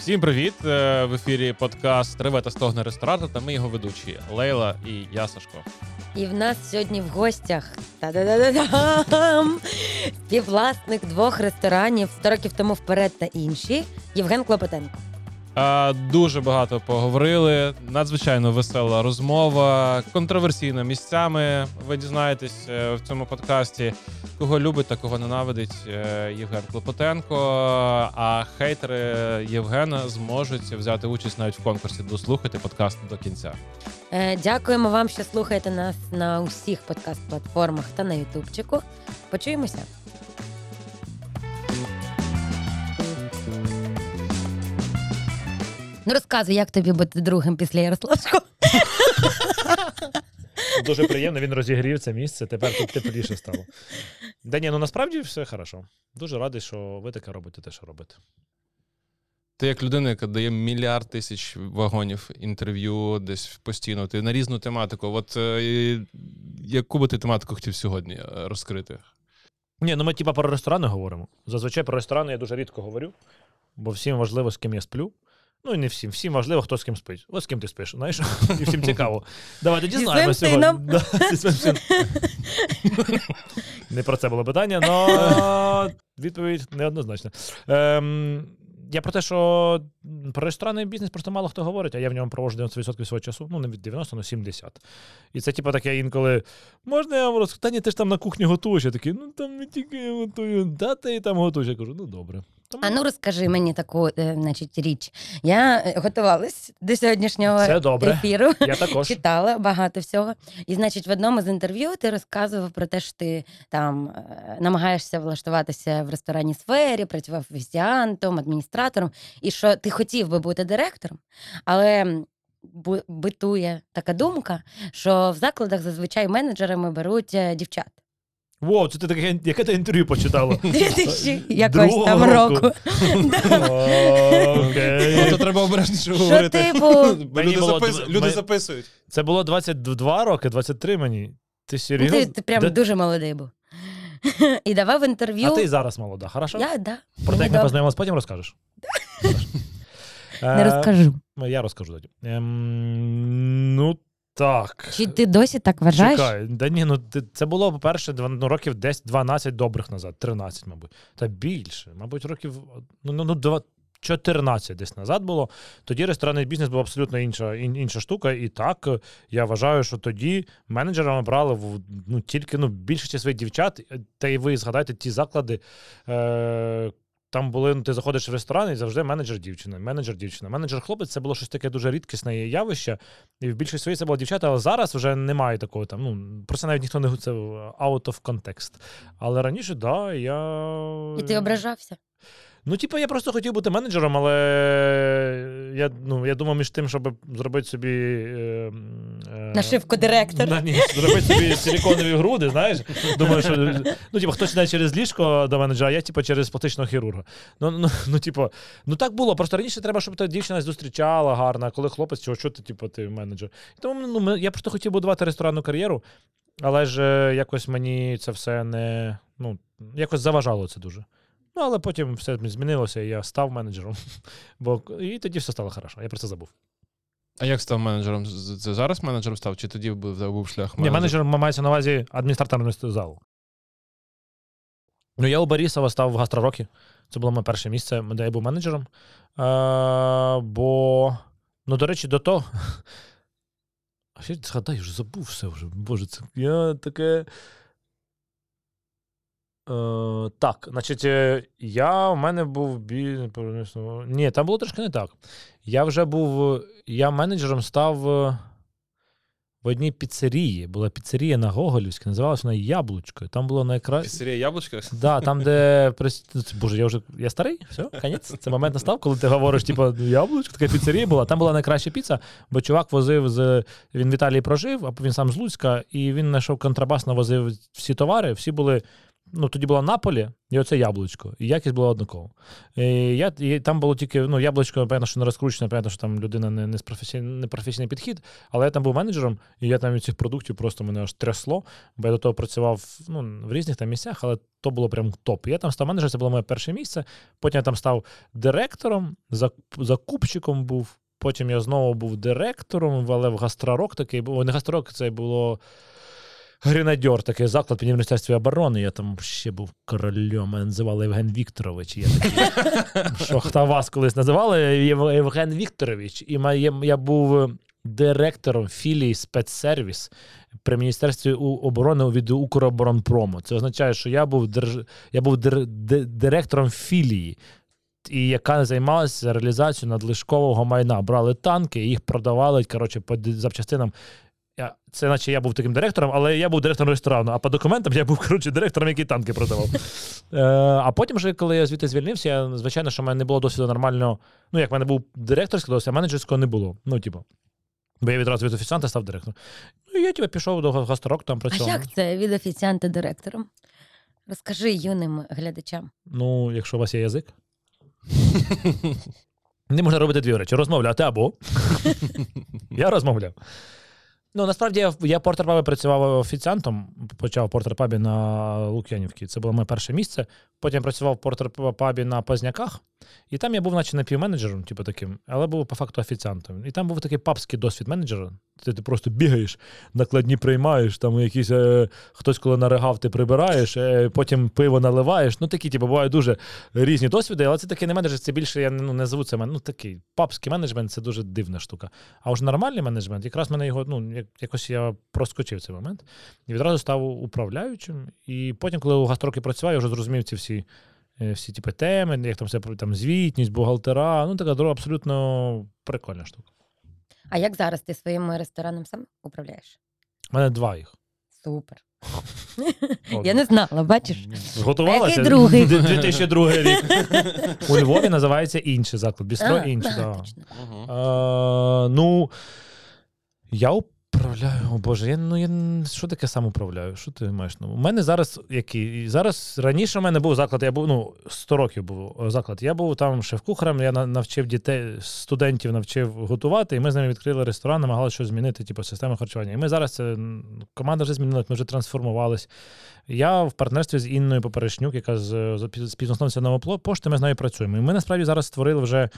Всім привіт! Е, В ефірі подкаст Реве та стогне ресторатор та ми його ведучі Лейла і я Сашко. І в нас сьогодні в гостях та-да-да-да-дам! співвласник двох ресторанів 100 років тому вперед та інші Євген Клопотенко. Е, Дуже багато поговорили. Надзвичайно весела розмова, контроверсійна місцями. Ви дізнаєтесь е, в цьому подкасті, кого любить та кого ненавидить е, Євген Клопотенко. А хейтери Євгена зможуть взяти участь навіть в конкурсі. Дослухати подкаст до кінця. Дякуємо вам, що слухаєте нас на усіх подкаст-платформах та на Ютубчику. Почуємося. Ну розказуй, як тобі бути другим після Ярославського? Дуже приємно, він розігрів це місце, тепер тут тепліше стало. Да ні, ну насправді все хорошо. Дуже радий, що ви таке робите, те, що робите. Ти як людина, яка дає мільярд тисяч вагонів інтерв'ю десь постійно, ти на різну тематику. От е, яку би ти тематику хотів сьогодні е, розкрити? Ні, ну ми типа про ресторани говоримо. Зазвичай про ресторани я дуже рідко говорю, бо всім важливо, з ким я сплю. Ну і не всім. Всім важливо, хто з ким спить. Ось з ким ти спиш, знаєш? І всім цікаво. Давайте дізнаємося. сином. Да, зі своїм сином. Не про це було питання, але відповідь неоднозначна. Ем, я про те, що про ресторанний бізнес просто мало хто говорить, а я в ньому проводжу 90% свого часу. Ну, не від 90, але 70. І це, типу, таке інколи. Можна я вам розкажу? Та ні, ти ж там на кухні готуєш. Я такий, ну там не тільки я готую, та ти і там готуєш. Я кажу, ну добре. Тому А ну розкажи мені таку е, значить, річ. Я е, готувалась до сьогоднішнього Все добре. ефіру. я також. Читала багато всього. І, значить, в одному з інтерв'ю ти розказував про те, що ти там е, намагаєшся влаштуватися в ресторанній сфері, працював офіціантом, адміністратором, і що ти хотів би бути директором, але битує така думка, що в закладах зазвичай менеджерами беруть дівчат. Во, це ти таке, яке ти інтерв'ю почитала? 2000 якось там Другого року. Окей. Ну, то треба обережніше Що говорити. типу, Бо Мені Люди, було запис... дв- люди ми- записують. Це було 22 роки, 23 мені. Ти серйозно? ти, ти прям Де- дуже молодий був. І давав інтерв'ю. А ти зараз молода, хорошо? Я, да. Про Мені те, як ми добре. познайомилися, потім розкажеш. Хорошо. Не Е, розкажу. Я розкажу тоді. Ем, ну так. Чи ти досі так вважаєш? Чекай, да ні, ну це було, по-перше, ну, років десь 12 добрих назад, 13, мабуть. Та більше. Мабуть, років ну, ну, ну, 14 десь назад було. Тоді ресторанний бізнес був абсолютно інша, ін- інша штука. І так я вважаю, що тоді менеджерами брали в- ну, тільки ну, більшості своїх дівчат. Та й ви згадайте ті заклади. Е- там були, ну, ти заходиш в ресторан і завжди менеджер дівчина, менеджер дівчина. Менеджер хлопець це було щось таке дуже рідкісне явище. І в більшості своїй це було дівчата, але зараз вже немає такого там. Ну, про навіть ніхто не це out of context. Але раніше, да, я. І ти ображався? Ну, типу, я просто хотів бути менеджером, але я, ну, я думав між тим, щоб зробити собі. Е, е, Нашивку директор. На, ні, зробити собі силіконові груди, знаєш. Думаю, що ну, типу, хтось йде через ліжко до менеджера, а я, типу, через пластичного хірурга. Ну, ну, ну, типу, ну так було. Просто раніше треба, щоб та дівчина зустрічала гарно, а коли хлопець, чого що ти, типу, ти менеджер. Тому ну, ми- я просто хотів будувати ресторанну кар'єру, але ж е, якось мені це все не. Ну, якось заважало це дуже. Ну, але потім все змінилося, і я став менеджером. Бо і тоді все стало хорошо. Я про це забув. А як став менеджером? Це зараз менеджером став, чи тоді був, був шлях Ні, менеджер мається на увазі адміністраторного залу. Ну, я у Борисова став в гастророкі. Це було моє перше місце, де я був менеджером. Е, бо, ну, до речі, до того. А ще згадай, вже забув все вже. Боже, це я таке. Е, так, значить, е, я в мене був бі... Ні, там було трошки не так. Я вже був. Я менеджером став е, в одній піцерії. Була піцерія на Гоголівській, називалася вона Яблучко. Там було найкраще. Піцерія Яблучка? Да, там, де Боже, я вже я старий, все, конець. Це момент настав, коли ти говориш, типу, яблучко, така піцерія була. Там була найкраща піца, бо чувак возив з. Він в Італії прожив, а він сам з Луцька, і він знайшов контрабасно, возив всі товари, всі були ну, тоді була Наполі, і оце яблучко. І якість була однакова. І я, і там було тільки ну, яблучко, напевно, що не розкручене, напевно, що там людина не, не, з професій, не професійний підхід, але я там був менеджером, і я там від цих продуктів просто мене аж трясло, бо я до того працював ну, в різних там місцях, але то було прям топ. Я там став менеджером, це було моє перше місце. Потім я там став директором, зак- закупщиком був. Потім я знову був директором, але в гастророк такий був. Не гастророк, це було гренадьор, такий заклад при Міністерстві оборони. Я там ще був королем, мене називали Євген Вікторович. Я такий, що хто вас колись називали Євген Вікторович. І я був директором філії спецсервіс при Міністерстві оборони від Укроборонпрому. Це означає, що я був, держ... я був дир... директором філії. І яка займалася реалізацією надлишкового майна. Брали танки, їх продавали коротше, по запчастинам. Я, це наче я був таким директором, але я був директором ресторану, а по документам я був коротше, директором, який танки продавав. Е, а потім, вже, коли я звідти звільнився, я, звичайно, що в мене не було досвіду нормального. Ну, як в мене був директорський досвід, а менеджерського не було. Ну, типу. Бо я відразу від офіціанта став директором. Ну, я типу, пішов до гастрок, там А працював. як це від офіціанта директором? Розкажи юним глядачам. Ну, якщо у вас є язик. Не можна робити дві речі: розмовляти або. я розмовляв. Ну, насправді я, в- Портер Пабі працював офіціантом, почав в Портер Пабі на Лук'янівці. Це було моє перше місце. Потім працював в Портер Пабі на Позняках, і там я був, наче напівменеджером, типу таким, але був по факту офіціантом. І там був такий папський досвід менеджера. Ти, ти просто бігаєш, накладні приймаєш, там якісь е, хтось, коли наригав, ти прибираєш, е, потім пиво наливаєш. Ну такі, типу, бувають дуже різні досвіди, але це такий не менеджер, це більше я ну, не зву це ну, такий папський менеджмент це дуже дивна штука. А вже нормальний менеджмент, якраз мене його, ну, якось я проскочив цей момент і відразу став управляючим. І потім, коли у гастроки працював, я вже зрозумів ці всі. е, Всі типи теми, як там все там звітність, бухгалтера. Ну, така друга абсолютно прикольна штука. А як зараз ти своїм рестораном сам управляєш? У мене два їх. Супер. Я не знала, бачиш? Готувалася? А який другий? 2002 рік. У Львові називається інший заклад. Бістро. А, ну, я управляю, о Боже, я, ну, я, що таке сам управляю? Що ти маєш? Ну, у мене зараз який? Зараз раніше в мене був заклад, я був, ну, 100 років був е, заклад. Я був там шеф-кухарем, я навчив дітей, студентів навчив готувати, і ми з ними відкрили ресторан, намагалися щось змінити, типу, систему харчування. І ми зараз це команда вже змінилась, ми вже трансформувались. Я в партнерстві з Інною Поперечнюк, яка з, співзасновниця Новопошти, ми з нею працюємо. І ми насправді зараз створили вже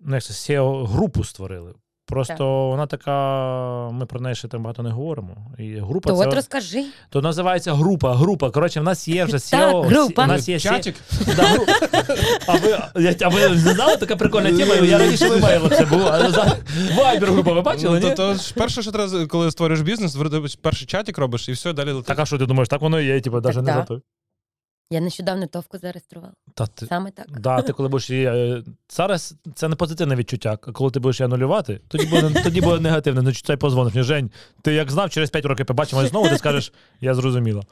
ну, як це, SEO групу створили. Просто вона така, ми про неї ще там багато не говоримо. І група То це от розкажи. то називається група. Група. Коротше, в нас є вже SEO. Так, група. У нас є Чатик? Да, гру- а, ви, я- а ви не знали, така прикольна тема? Я раніше емейлах це за Вайбер група, ви бачили? Ну, ні? то, то ж перше, що треба, коли створюєш бізнес, перший чатик робиш, і все, далі летить. Так, а що ти думаєш, так воно і є, типу, навіть не да. Я нещодавно товку зареєструвала. Та ти. Саме так. Да, ти коли будеш її. е, Зараз це не позитивне відчуття. а Коли ти будеш її анулювати, тоді буде, тоді буде негативне. Значить, цей позвониш мені, Жень, ти як знав, через 5 років побачимо і знову, ти скажеш, я зрозуміла.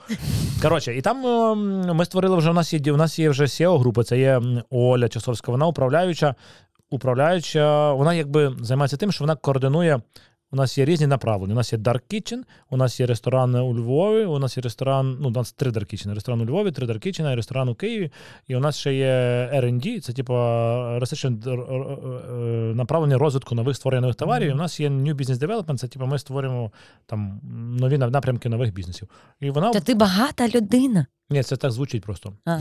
Коротше, і там ем, ми створили вже у нас є у нас є вже SEO група, це є Оля Часовська, вона управляюча. Управляюча, вона якби займається тим, що вона координує. У нас є різні направлення. У нас є Dark Kitchen, у нас є ресторан у Львові, у нас є ресторан, ну, у нас три Dark Kitchen. Ресторан у Львові, три Dark Kitchen, ресторан у Києві. І у нас ще є R&D, це типу е, е, направлення розвитку нових створення нових товарів. І у нас є New Business Development, це типу ми створюємо там нові напрямки нових бізнесів. І вона Та ти багата людина. ні, це так звучить просто. А.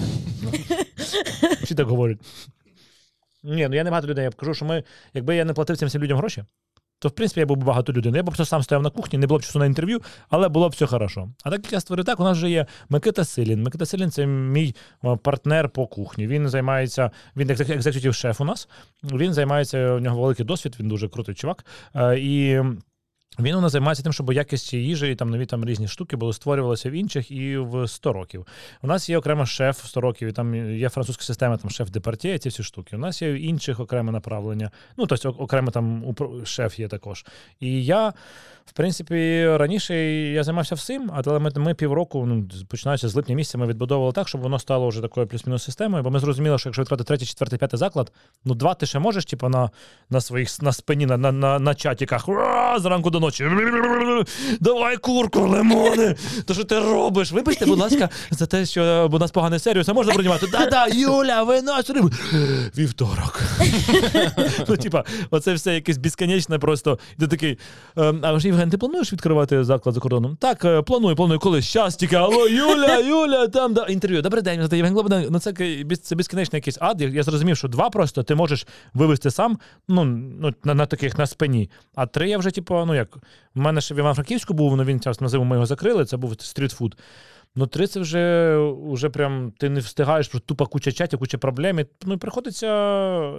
Всі так говорять. Ні, ну я не багато людей. Я кажу, що ми, якби я не платив цим всім людям гроші, то в принципі я був би багато людей. Я б просто сам стояв на кухні, не було б часу на інтерв'ю, але було б все хорошо. А так як я створив так, у нас вже є Микита Силін. Микита Силін це мій е, партнер по кухні. Він займається, він екзекутів шеф у нас. Він займається, у нього великий досвід, він дуже крутий чувак. Е, І він у нас займається тим, щоб якість їжі і там нові там різні штуки були створювалися в інших і в 100 років. У нас є окремо шеф 100 років, і там є французька система, там шеф департія, ці всі штуки. У нас є інших окреме направлення. Ну, тобто окремо там шеф є також. І я, в принципі, раніше я займався всім, але ми, ми півроку, ну, починаючи з липня місяця, ми відбудовували так, щоб воно стало вже такою плюс-мінус системою, бо ми зрозуміли, що якщо відкрити третій, четвертий, п'ятий заклад, ну два ти ще можеш, типу, на, на своїх на спині, на, на, на, на чатіках зранку до ночі. Давай курку, лимони. То що ти робиш? Вибачте, будь ласка, за те, що у нас поганий сервіс, а можна бронювати? Да-да, Юля, винось рибу. Вівторок. Ну, типа, оце все якесь безконечне просто. І ти такий. «Ем, А ж Євген, ти плануєш відкривати заклад за кордоном? Так, е, планую, планую, коли щас тільки. Алло, Юля, Юля, там да. інтерв'ю. Добрий день, це Євген Глобин. Ну це це безкінечний якийсь ад. Я, зрозумів, що два просто ти можеш вивести сам, ну, ну на, на таких на спині. А три я вже, типу, ну як. У мене ще в Івано-Франківську був, ну він час на зиму ми його закрили, це був стрітфуд. Ну, три це вже, вже прям ти не встигаєш, просто тупа куча чатів, куча проблем. І, Ну і приходиться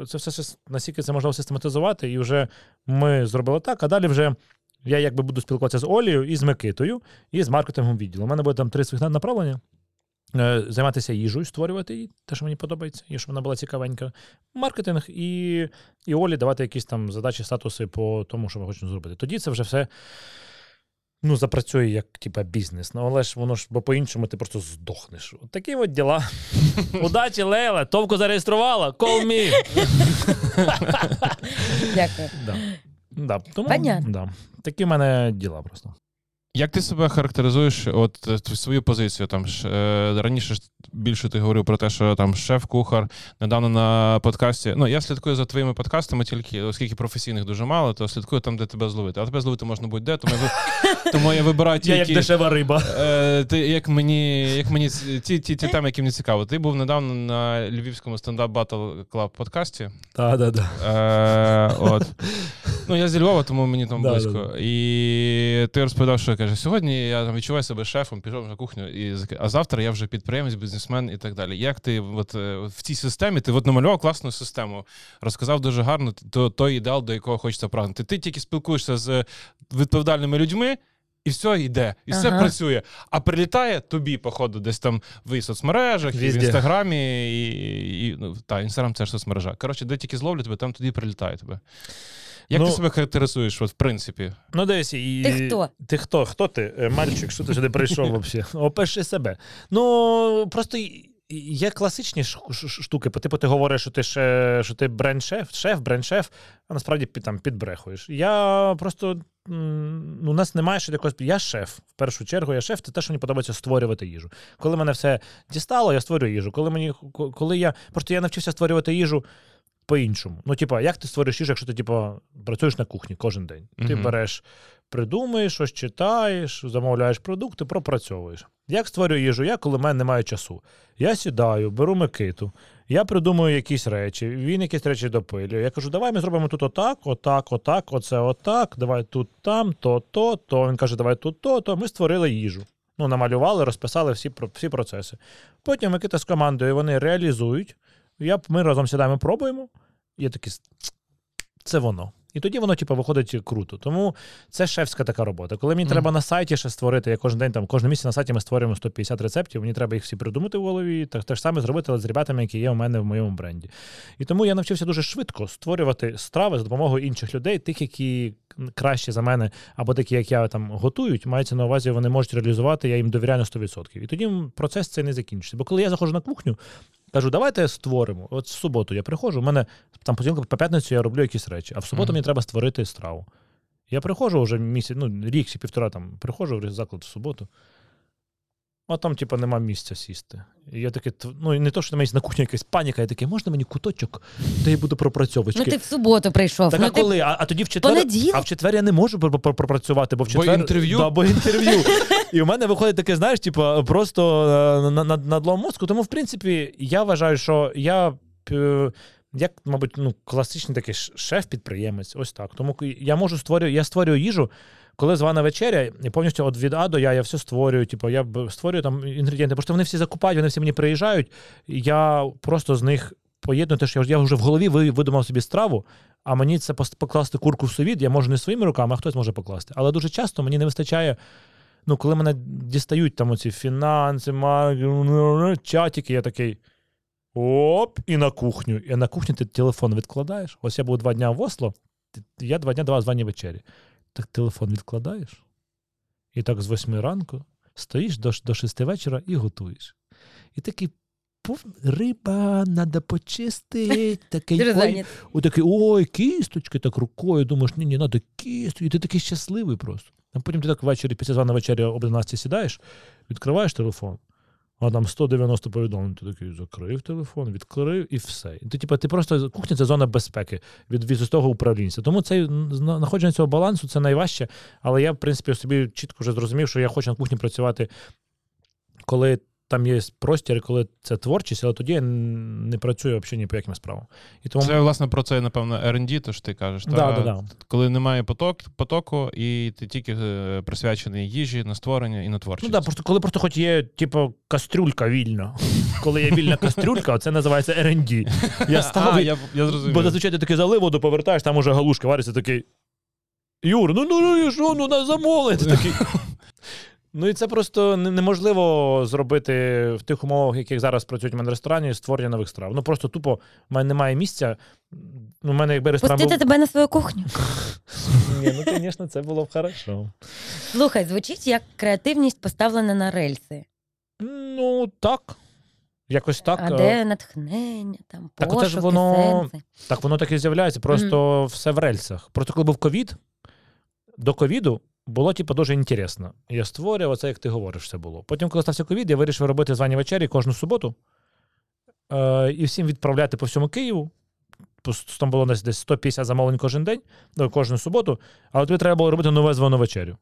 це все наскільки це можливо систематизувати, і вже ми зробили так, а далі вже. Я якби буду спілкуватися з Олією і з Микитою, і з маркетингом відділу. У мене буде там три своїх направлення. Е, Займатися їжею, створювати її, те, що мені подобається, і щоб вона була цікавенька. Маркетинг і, і Олі давати якісь там задачі, статуси по тому, що ми хочемо зробити. Тоді це вже все ну, запрацює як типа бізнес. Ну, але ж воно ж, бо по-іншому ти просто здохнеш. От такі от діла. Удачі, Лейла, товку зареєструвала, call me. Дякую. Да. Тому, Понятно. да. Такі в мене діла просто. Як ти себе характеризуєш, от е, свою позицію? Там ж е, раніше ж більше ти говорив про те, що там шеф-кухар недавно на подкасті. Ну я слідкую за твоїми подкастами, тільки оскільки професійних дуже мало, то слідкую там, де тебе зловити. А тебе зловити можна будь-де, тому я, тому я вибираю Я як дешева риба. Е, ти, як мені, як мені ті, ті, ті теми, які мені цікаво. Ти був недавно на львівському стендап Battle Club подкасті. Так, так, так. Е, от. Ну, я зі Львова, тому мені там Да, близько. да, да. І ти розповідав, що каже, сьогодні я там відчуваю себе шефом, пішов на кухню, і, а завтра я вже підприємець, бізнесмен і так далі. Як ти от, е, в цій системі, ти от намалював класну систему, розказав дуже гарно то, той ідеал, до якого хочеться прагнути. Ти тільки спілкуєшся з відповідальними людьми. І все йде, і все Ага. працює. А прилітає тобі, походу, десь там в соцмережах, і в інстаграмі, і, і ну, та, інстаграм це ж соцмережа. Коротше, де тільки зловлять тебе, там тоді прилітає тебе. Як Ну, ти себе характеризуєш, от, в принципі? Ну, дивись, і... Ти хто? Ти хто? Хто ти? Е, Мальчик, що ти сюди прийшов взагалі? Опиши себе. Ну, просто є класичні ш- ш- ш- штуки. По Типу, ти говориш, що ти ще, що ти бренд-шеф, шеф, бренд-шеф, а насправді під, там підбрехуєш. Я просто. м, Ну, у нас немає ще якогось. Я шеф. В першу чергу, я шеф, це те, що мені подобається створювати їжу. Коли мене все дістало, я створюю їжу. Коли мені коли я просто я навчився створювати їжу по-іншому. Ну, типа, як ти створюєш їжу, якщо ти типа, працюєш на кухні кожен день? Ти Мгм. береш, придумаєш, щось читаєш, замовляєш продукти, пропрацьовуєш. Як створюю їжу? Я, коли в мене немає часу. Я сідаю, беру Микиту, я придумую якісь речі, він якісь речі допилює. Я кажу, давай ми зробимо тут отак, отак, отак, оце отак, давай тут там, то, то, то. Він каже, давай тут то, то. Ми створили їжу. Ну, намалювали, розписали всі, всі процеси. Потім Микита з командою вони реалізують. Я, ми разом сідаємо, пробуємо. І я такий, це воно. І тоді воно, типу, виходить круто. Тому це шефська така робота. Коли мені Мгм. треба на сайті ще створити, я кожен день там, кожен місяць на сайті ми створюємо 150 рецептів, мені треба їх всі придумати в голові, так те ж саме зробити, але з ребятами, які є у мене в моєму бренді. І тому я навчився дуже швидко створювати страви за допомогою інших людей, тих, які краще за мене, або такі, як я там готують, мається на увазі, вони можуть реалізувати, я їм довіряю на 100%. І тоді процес цей не закінчиться. Бо коли я заходжу на кухню, кажу, давайте створимо. От в суботу я приходжу, у мене там потім по п'ятницю я роблю якісь речі, а в суботу Мгм. мені треба створити страву. Я приходжу вже місяць, ну, рік чи півтора там приходжу в заклад в суботу. А там, типу, нема місця сісти. І я такий, ну і не то, що на мене на кухні якась паніка, я такий, можна мені куточок, де я буду пропрацьовувати. Ну ти в суботу прийшов. Так, ну, а ти... коли? А, а тоді в четвер, Понеділок? а в четвер я не можу пр- пр- пропрацювати, бо в Бо інтерв'ю? Да, бо інтерв'ю. І у мене виходить таке, знаєш, типу, просто е, на, на, надлом мозку. Тому, в принципі, я вважаю, що я. е, Як, мабуть, ну, класичний такий шеф-підприємець, ось так. Тому я можу створюю, я створюю їжу, коли звана вечеря, і повністю от від А до Я я все створюю. Типу, я створюю там інгредієнти. Просто вони всі закупають, вони всі мені приїжджають. Я просто з них поєдную те, що я, вже в голові видумав собі страву, а мені це покласти курку в совіт, я можу не своїми руками, а хтось може покласти. Але дуже часто мені не вистачає. Ну, коли мене дістають там оці фінанси, чатики, я такий. Оп, і на кухню. І на кухню ти телефон відкладаєш. Ось я був два дня в Осло, я два дня давав звані вечері. Так телефон відкладаєш. І так з восьми ранку стоїш до, до шести вечора і готуєш. І такий риба, треба почистити. Такий, ой, зайнятий. Отакий, ой, кісточки так рукою. Думаєш, ні, ні, треба кісточки. І ти такий щасливий просто. А потім ти так ввечері, після званої вечері об 11 сідаєш, відкриваєш телефон, а там 190 повідомлень. Ти такий закрив телефон, відкрив і все. Ти, типу, ти просто кухня це зона безпеки від, від управлінця. Тому цей знаходження цього балансу це найважче. Але я, в принципі, собі чітко вже зрозумів, що я хочу на кухні працювати, коли там є простір, коли це творчість, але тоді я не працюю взагалі ні по яким справам. І тому Це, власне, про це, напевно, R&D, то що ти кажеш. Да, та? да, да. Коли немає поток, потоку, і ти тільки е, присвячений їжі, на створення і на Ну творчість. да, просто коли просто хоч є, типу, кастрюлька вільна. Коли є вільна кастрюлька, це називається R&D. Я став, а, я, я зрозумів. бо зазвичай ти такий залив воду, повертаєш, там уже галушка вариться такий. Юр, ну ну ну ну на замовлення. Ти такий. Ну і це просто неможливо зробити в тих умовах, в яких зараз працюють в мене ресторані, створення нових страв. Ну просто тупо в мене немає місця. Ну, в мене якби ресторан Пустити був... тебе на свою кухню. Ні, ну, звісно, це було б хорошо. Слухай, звучить як креативність поставлена на рельси. Ну, так. Якось так. а е, де натхнення, там Так пошуки, ж воно- сенси. Так воно так і з'являється, просто все в рельсах. Просто коли був ковід, до ковіду було типу, дуже інтересно. Я створював це, як ти говориш, все було. Потім, коли стався ковід, я вирішив робити звані вечері кожну суботу е, і всім відправляти по всьому Києву. Там було десь, десь 150 замовлень кожен день, ну, кожну суботу, але тобі треба було робити нове звану вечерю.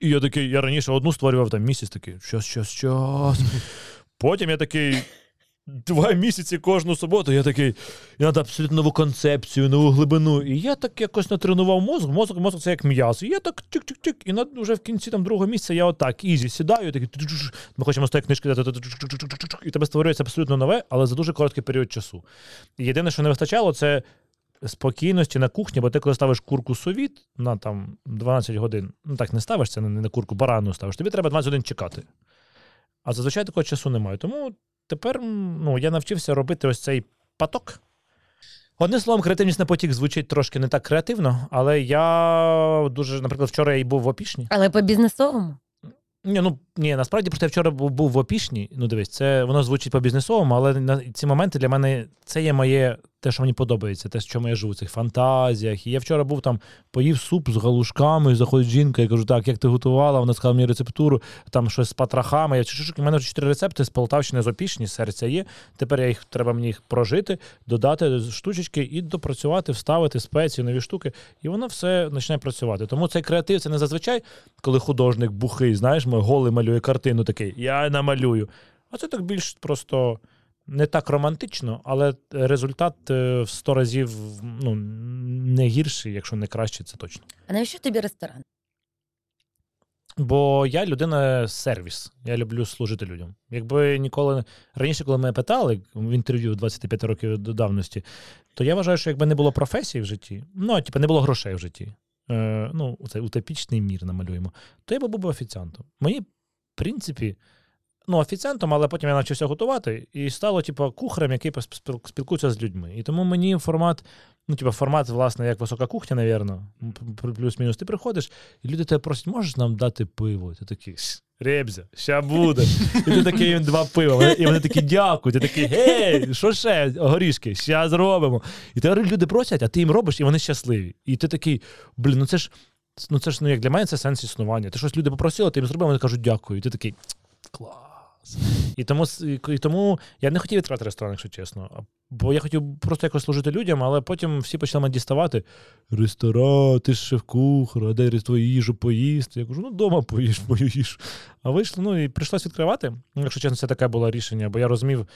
І я такий, я раніше одну створював там місяць такий, щас, щас, щас. Потім я такий два місяці кожну суботу. Я такий, я надав абсолютно нову концепцію, нову глибину. І я так якось натренував мозок. Мозок, мозок це як м'ясо. І я так тик-тик-тик. І на вже в кінці там другого місяця я отак easy сідаю, такий ми хочемо з тої книжки, і тебе створюється абсолютно нове, але за дуже короткий період часу. І єдине, що не вистачало, це. Спокійності на кухні, бо ти, коли ставиш курку sous-vide на там 12 годин, ну так не ставиш це не на курку, барану ставиш, тобі треба 20 годин чекати. А зазвичай такого часу немає. Тому тепер ну, я навчився робити ось цей поток. Одним словом, креативність на потік звучить трошки не так креативно, але я дуже, наприклад, вчора я й був в опішні. Але по бізнесовому. Ні, ну ні, насправді просто я вчора був, в опішні. Ну, дивись, це воно звучить по бізнесовому, але на ці моменти для мене це є моє те, що мені подобається, те, з чому я живу, в цих фантазіях. І я вчора був там, поїв суп з галушками, заходить жінка, я кажу, так, як ти готувала? Вона сказала мені рецептуру, там щось з патрахами. Я чу, у мене вже чотири рецепти з Полтавщини з опішні, серця є. Тепер я їх треба мені їх прожити, додати штучечки і допрацювати, вставити спеції, нові штуки, і воно все почне працювати. Тому цей креатив це не зазвичай, коли художник бухий, знаєш, голий малює картину такий, я намалюю. А це так більш просто не так романтично, але результат е, в 100 разів ну, не гірший, якщо не кращий, це точно. А навіщо тобі ресторан? Бо я людина сервіс. Я люблю служити людям. Якби ніколи раніше, коли мене питали в інтерв'ю 25 років до давності, то я вважаю, що якби не було професії в житті, ну типу, не було грошей в житті. Е, ну, цей утопічний мір намалюємо, то я би був би офіціантом. Мені, в принципі, ну, офіціантом, але потім я навчився готувати і стало, типу, кухарем, який спілкується з людьми. І тому мені формат, ну, типу, формат, власне, як висока кухня, навірно, плюс-мінус, ти приходиш, і люди тебе просять, можеш нам дати пиво? Ти такий. Ребзя, ща буде. І ти такий їм два пива. І вони такі дякую. Ти такий, гей, що ще? Горішки, ща зробимо. І ти люди просять, а ти їм робиш, і вони щасливі. І ти такий, блін, ну це ж. Ну це ж ну як для мене це сенс існування. Ти щось люди попросили, ти їм зробив, вони кажуть дякую. І ти такий клас. І тому, і, тому я не хотів відкривати ресторан, якщо чесно. Бо я хотів просто якось служити людям, але потім всі почали мене діставати. Ресторан, ти ж шеф-кухар, а де твою їжу поїсти? Я кажу, ну вдома поїж мою їжу. А вийшло, ну і прийшлось відкривати. Ну, Якщо чесно, це таке було рішення, бо я розумів,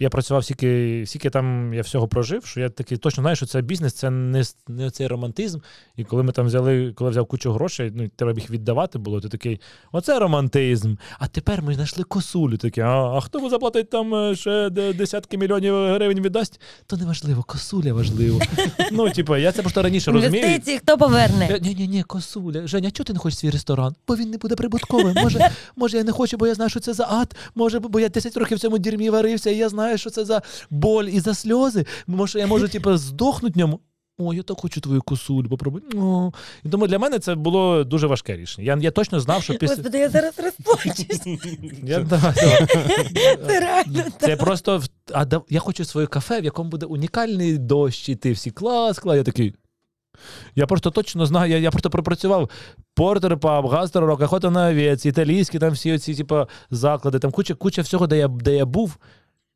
я працював стільки, стільки там я всього прожив, що я такий точно знаю, що це бізнес, це не, не цей романтизм. І коли ми там взяли, коли взяв кучу грошей, ну треба їх віддавати було, ти такий, оце романтизм. А тепер ми знайшли косулю. Такі, а, а хто заплатить там е, ще десятки мільйонів гривень віддасть? То не важливо, косуля важливо. ну, типу, я це просто раніше розумію. Інвестиції хто поверне? Ні, ні, ні, косуля. Женя, чого ти не хочеш свій ресторан? Бо він не буде прибутковим. Може, може, я не хочу, бо я знаю, що це за ад. Може, бо я 10 років в цьому дерьмі варився, і я знаю, що це за боль і за сльози. Може, я можу, типу, здохнути в ньому. О, я так хочу твою косулю попробувати. О. І тому для мене це було дуже важке рішення. Я, я точно знав, що після. Господи, я зараз розплачусь. Я. Це реально Це так. просто а да- я хочу своє кафе, в якому буде унікальний дощ, і ти всі клас, клас. Я такий. Я просто точно знаю, я, я просто пропрацював Портер паб, гастророк, охота на овець, італійські там всі оці, типу, заклади, там куча, куча всього, де я, де я був.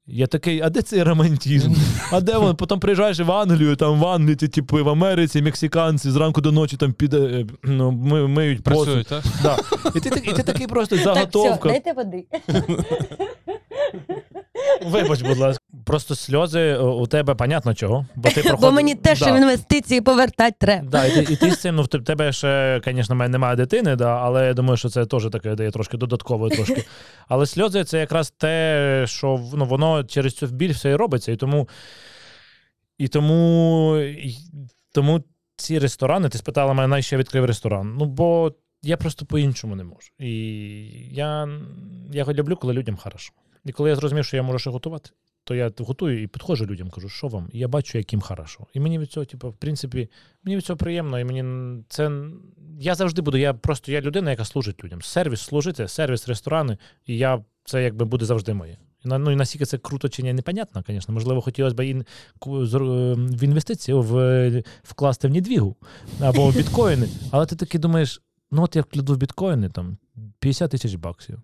Я такий, а де цей романтизм? А де він? Потім приїжджаєш в Англію, там в Англії, ті, типу, в Америці, мексиканці зранку до ночі там піде, е, ну, ми, миють посуд. Так? Да. І, ти, так- і ти такий просто Так, все, заготовка. дайте води. Вибач, будь ласка. Просто сльози е, у тебе, понятно чого. Бо ти проходив... Бо мені теж да. в інвестиції повертати треба. Да, і, ти, і ти з цим, ну, в тебе ще, звісно, немає дитини, да, але я думаю, що це теж таке дає трошки додатково трошки. Але сльози це якраз те, що ну, воно через цю біль все і робиться. І тому, і тому, і, тому ці ресторани, ти спитала мене, навіщо я відкрив ресторан. Ну, бо я просто по-іншому не можу. І я, я люблю, коли людям хорошо. І коли я зрозумів, що я можу ще готувати, то я готую і підходжу людям, кажу, що вам? І я бачу, яким хорошо. І мені від цього, типу, в принципі, мені від цього приємно, і мені це. Я завжди буду. Я просто я людина, яка служить людям. Сервіс служити, сервіс, ресторани, і я це якби буде завжди моє. Ну і наскільки це круто чи ні, непонятно, звісно. Можливо, хотілося б ін, е, в інвестиції в, вкласти в Нідвігу або в біткоїни. Але ти таки думаєш, ну от я вкладу в біткоїни там 50 тисяч баксів.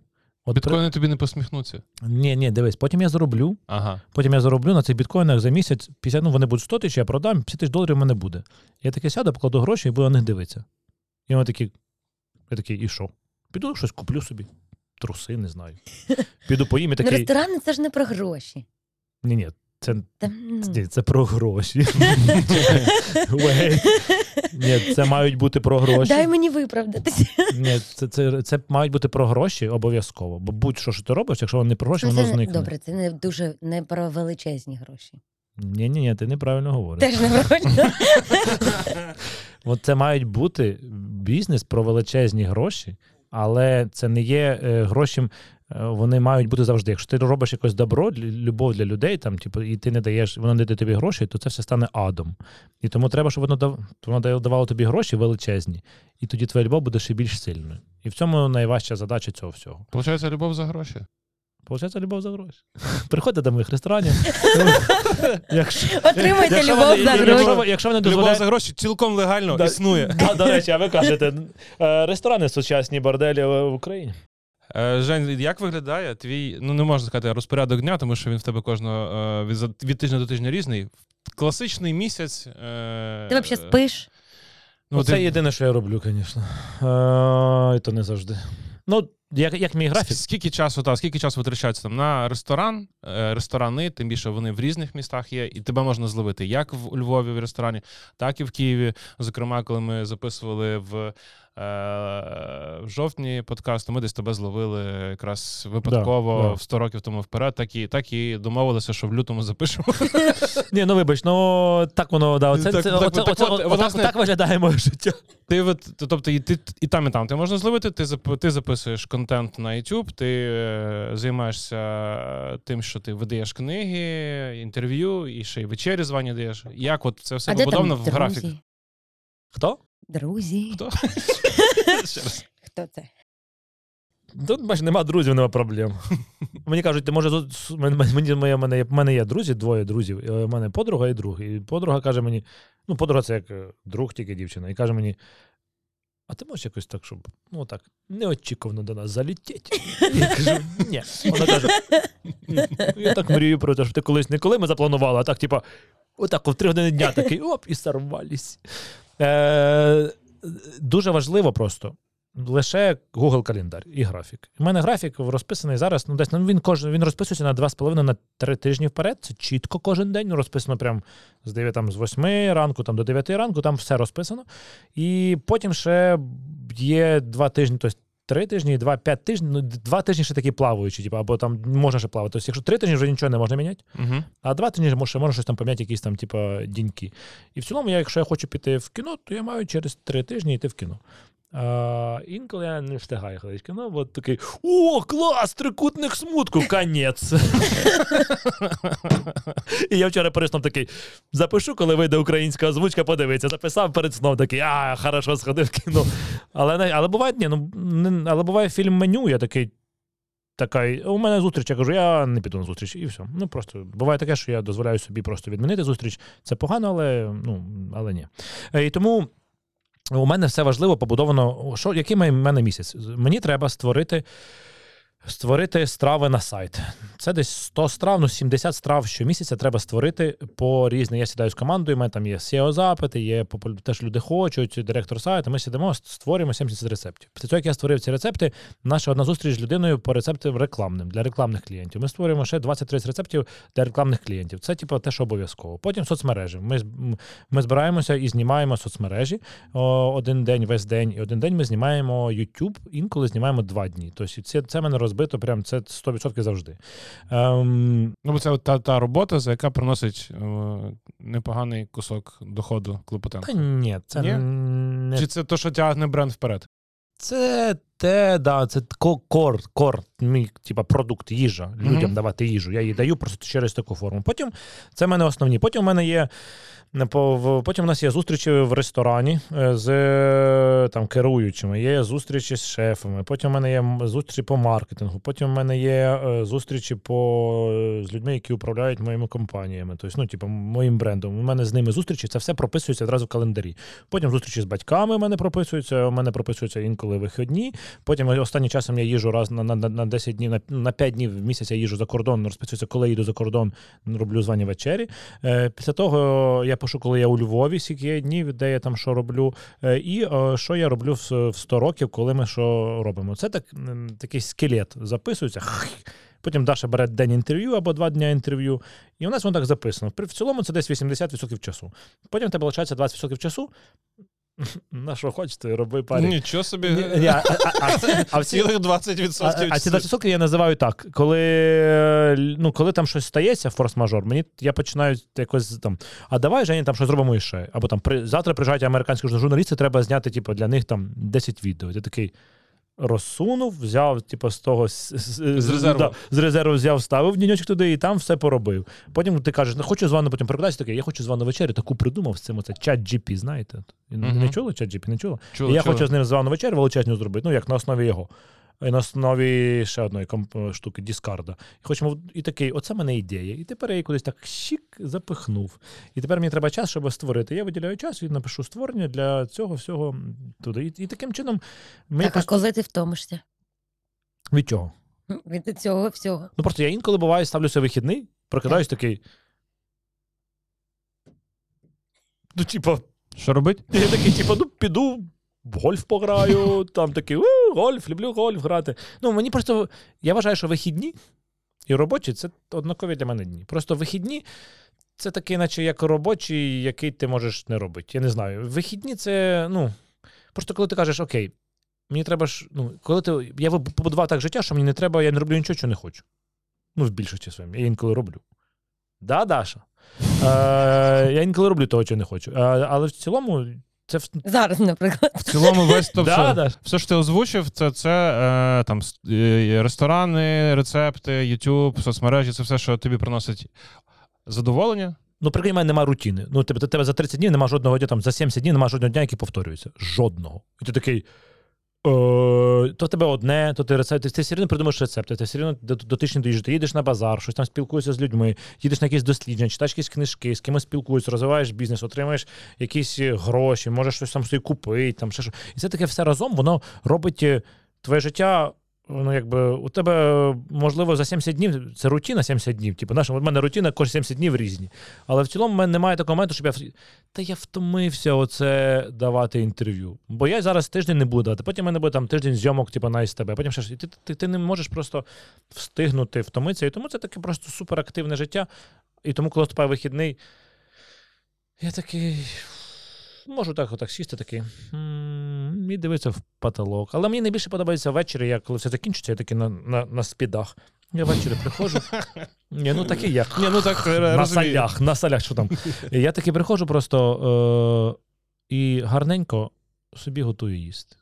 От при- Біткоїни тобі не посміхнуться. Ні, ні, дивись, потім я зароблю. Ага. Потім я зароблю на цих біткоїнах за місяць 50, ну вони будуть 100 тисяч, я продам, 50 тисяч доларів в мене буде. Я таке сяду, покладу гроші і буду на них дивитися. І вони такі, я такий, і що? Піду щось куплю собі. Труси, не знаю. Піду поїм і Ну, такий. ресторани це ж не про гроші. Ні, ні, це, ну. ні, це про гроші. Ні, це мають бути про гроші. Дай мені виправдатися. Ні, це, це, це мають бути про гроші обов'язково. Бо будь-що, що ти робиш, якщо воно не про гроші, Ну, воно зникне. добре, це не дуже не про величезні гроші. Ні, ні, ні, ти неправильно говориш. Теж не. От це мають бути бізнес про величезні гроші, але це не є е, гроші. Е, Вони мають бути завжди. Якщо ти робиш якось добро, лю- любов для людей, там, типу, і ти не даєш, воно не дає тобі гроші, то це все стане адом. І тому треба, щоб воно дав, воно давало тобі гроші величезні, і тоді твоя любов буде ще більш сильною. І в цьому найважча задача цього всього. Получається, любов за гроші. Получається, любов за гроші. Приходьте до моїх ресторанів. Якщо, Отримайте любов вони- за гроші. Якщо вони Любов за гроші цілком легально існує. До речі, а ви кажете, е, ресторани сучасні борделі в Україні. Е, Жень, як виглядає твій, ну не можна сказати розпорядок дня, тому що він в тебе кожного е, від, від тижня до тижня різний. Класичний місяць. Е, Ти взагалі спиш? Ну, це ти- єдине, що я роблю, звісно. І то не завжди. Ну, як, як мій графік. Скільки часу, та, скільки часу витрачається там на ресторан, ресторани, тим більше вони в різних містах є, і тебе можна зловити як в у Львові в ресторані, так і в Києві. Зокрема, коли ми записували в, в жовтні подкаст, то ми десь тебе зловили якраз випадково Да, да. в 100 років тому вперед, так і, так і домовилися, що в лютому запишемо. Ні, ну вибач, ну так воно, да, оце, Так, це, так, оце, так оце, от, власне- так виглядає моє життя. Ти от, тобто, і ти і там, і там ти можна зловити. Ти ти записуєш контент на YouTube, ти е, займаєшся тим, що ти видаєш книги, інтерв'ю, і ще й вечері звані даєш. Як от це все побудовано в графік? Хто? Друзі. Хто? Хто це? Тут бач, нема друзів, нема проблем. Мені кажуть, ти може мені моє мене є в мене є друзі, двоє друзів. У мене подруга і друг. І подруга каже мені: ну, подруга це як е, друг, тільки дівчина, і каже мені. А ти можеш якось так, щоб ну так неочікувано до нас залітіть? Я кажу, ні. Вона каже: я так мрію про те, що ти колись не коли ми запланували, а так, типа, отак в три години дня такий оп, і сорвались. Е, дуже важливо просто лише Google календар і графік. У мене графік розписаний зараз. Ну, десь ну, він кожен він розписується на 2,5 на 3 тижні вперед. Це чітко кожен день. Ну, розписано прям з 9, там, з 8 ранку там, до 9 ранку, там все розписано. І потім ще є 2 тижні, тобто. Три тижні, два, п'ять тижнів, ну, два тижні ще такі плаваючі, типу, або там можна ще плавати. Тобто, якщо три тижні вже нічого не можна міняти, Угу. а два тижні може, можна щось там поміняти, якісь там, типу, діньки. І в цілому, я, якщо я хочу піти в кіно, то я маю через три тижні йти в кіно. А, інколи я не встигаю ходити кіно, бо такий: о, клас! Трикутник смутку! Конець. І я вчора перед сном такий: запишу, коли вийде українська озвучка, подивитися. Записав перед сном такий, а, хорошо, сходив в кіно. Але, але буває, ні, ну, але буває фільм меню, я такий. Така, у мене зустріч, я кажу, я не піду на зустріч, і все. Ну просто буває таке, що я дозволяю собі просто відмінити зустріч. Це погано, але ну але ні. Е, І тому у мене все важливо побудовано. Що, який має мене місяць? Мені треба створити. Створити страви на сайт. Це десь 100 страв, ну 70 страв щомісяця треба створити по різні. Я сідаю з командою, у мене там є SEO-запити, є попу- теж люди хочуть, директор сайту. Ми сидимо, створюємо 70 рецептів. Після того, як я створив ці рецепти, наша одна зустріч з людиною по рецептам рекламним для рекламних клієнтів. Ми створюємо ще 20-30 рецептів для рекламних клієнтів. Це типу те, що обов'язково. Потім соцмережі. Ми, ми збираємося і знімаємо соцмережі один день, весь день, і один день ми знімаємо YouTube, інколи знімаємо два дні. Тобто це, це мене розбито, прям це 100% завжди. Ем, Ну, бо це от та, та робота, за яка приносить е, непоганий кусок доходу та ні, це Ні? не Чи це то, що тягне бренд вперед? Це те, да, це кор, кор, мій типа продукт, їжа. Людям Мгм. давати їжу. Я її даю просто через таку форму. Потім це в мене основні. Потім в мене є. Потім у нас є зустрічі в ресторані е, з е, там, керуючими, є зустрічі з шефами. Потім у мене є зустрічі по маркетингу. Потім у мене є е, зустрічі по, з людьми, які управляють моїми компаніями. Тобто, ну, типу, моїм брендом. У мене з ними зустрічі, це все прописується одразу в календарі. Потім зустрічі з батьками у мене прописуються. У мене прописуються інколи вихідні. Потім останнім часом я їжу раз на, на, на- на 10 днів, на, на 5 днів в місяць я їжу за кордон, розписується, коли їду за кордон, роблю звані вечері. Е, після того я пишу, коли я у Львові, скільки є днів, де я там що роблю. Е, і е, що я роблю в, в 100 років, коли ми що робимо. Це так, такий скелет записується. Потім Даша бере день інтерв'ю або два дні інтерв'ю, і у нас воно так записано. В цілому це десь 80% часу. Потім тебе лишається 20% часу. На що хочете, роби парі. Нічого собі. Ні, а, Цілих а, 20%. а ці 20% я називаю так. Коли, ну, коли там щось стається, форс-мажор, мені я починаю якось там. А давай Жені там щось зробимо іще. Або там при, завтра приїжджають американські журналісти, треба зняти, типу, для них там 10 відео. Ти такий. Розсунув, взяв, типу, з того з, з, З резерву. Да, з резерву взяв, ставив діньочок туди і там все поробив. Потім ти кажеш, не хочу звану, потім прокидаєшся, таке, я хочу звану вечерю, таку придумав з цим оце чат GP, знаєте? Угу. Не чули чат GP, не чули? Чули, я чули. хочу з ним звану вечерю величезню зробити, ну як на основі його. І на основі ще одної комп- штуки Діскарда. І хочемо і такий, оце в мене ідея. І тепер я її кудись так щік запихнув. І тепер мені треба час, щоб створити. Я виділяю час і напишу створення для цього всього туди. І, і таким чином мені Так, а коли ти втомишся? від чого? Від цього всього. Ну просто я інколи буває, ставлюся вихідний, прокидаюсь такий. Ну, типа, Що робить? я такий, типа, ну піду. В гольф пограю, там такий у, гольф, люблю гольф грати. Ну, мені просто. Я вважаю, що вихідні і робочі це однакові для мене дні. Просто вихідні це такий, наче як робочий, який ти можеш не робити. Я не знаю. Вихідні це, ну. Просто коли ти кажеш, окей, мені треба ж. Ну, коли ти. Я побудував так життя, що мені не треба, я не роблю нічого, що не хочу. Ну, в більшості своїм. Я інколи роблю. Да, Даша? Е, я інколи роблю того, чого не хочу. Е, але в цілому, це в- Зараз, наприклад. В цілому весь то Да, да. все, що ти озвучив, це, це е, там с- е, ресторани, рецепти, YouTube, соцмережі, це все, що тобі приносить задоволення. Ну, прикинь, в мене немає рутини. Ну, тебе, тебе за 30 днів немає жодного дня, там, за 70 днів немає жодного дня, який повторюється. Жодного. І ти такий. Е, то тебе одне, то ти рецепт. Ти все одно придумаєш рецепти, ти все одно дотичний до. Ти їдеш на базар, щось там спілкуєшся з людьми, їдеш на якісь дослідження, читаєш якісь книжки, з кимось спілкуєшся, розвиваєш бізнес, отримаєш якісь е, гроші, можеш щось там собі купити, там ще що. І це таке все разом, воно робить е, твоє життя. Ну, якби у тебе, можливо, за 70 днів це рутина 70 днів. Типу, знаєш, у мене рутина кожні 70 днів різні. Але в цілому в мене немає такого моменту, щоб я. в- Та я втомився оце давати інтерв'ю. Бо я зараз тиждень не буду давати. Потім в мене буде там тиждень зйомок, типу, на СТБ. Потім ще. Ти, ти, ти не можеш просто встигнути втомитися. І тому це таке просто суперактивне життя. І тому, коли наступає вихідний, я такий. Можу так отак сісти такий. І дивитися в потолок. Але мені найбільше подобається ввечері, я коли все закінчиться, я такий на, на, на спідах. Я ввечері приходжу. Ні, ну такий як. Ні, ну так На розумію. салях, на салях, що там. Я таки приходжу просто е- і гарненько собі готую їсти.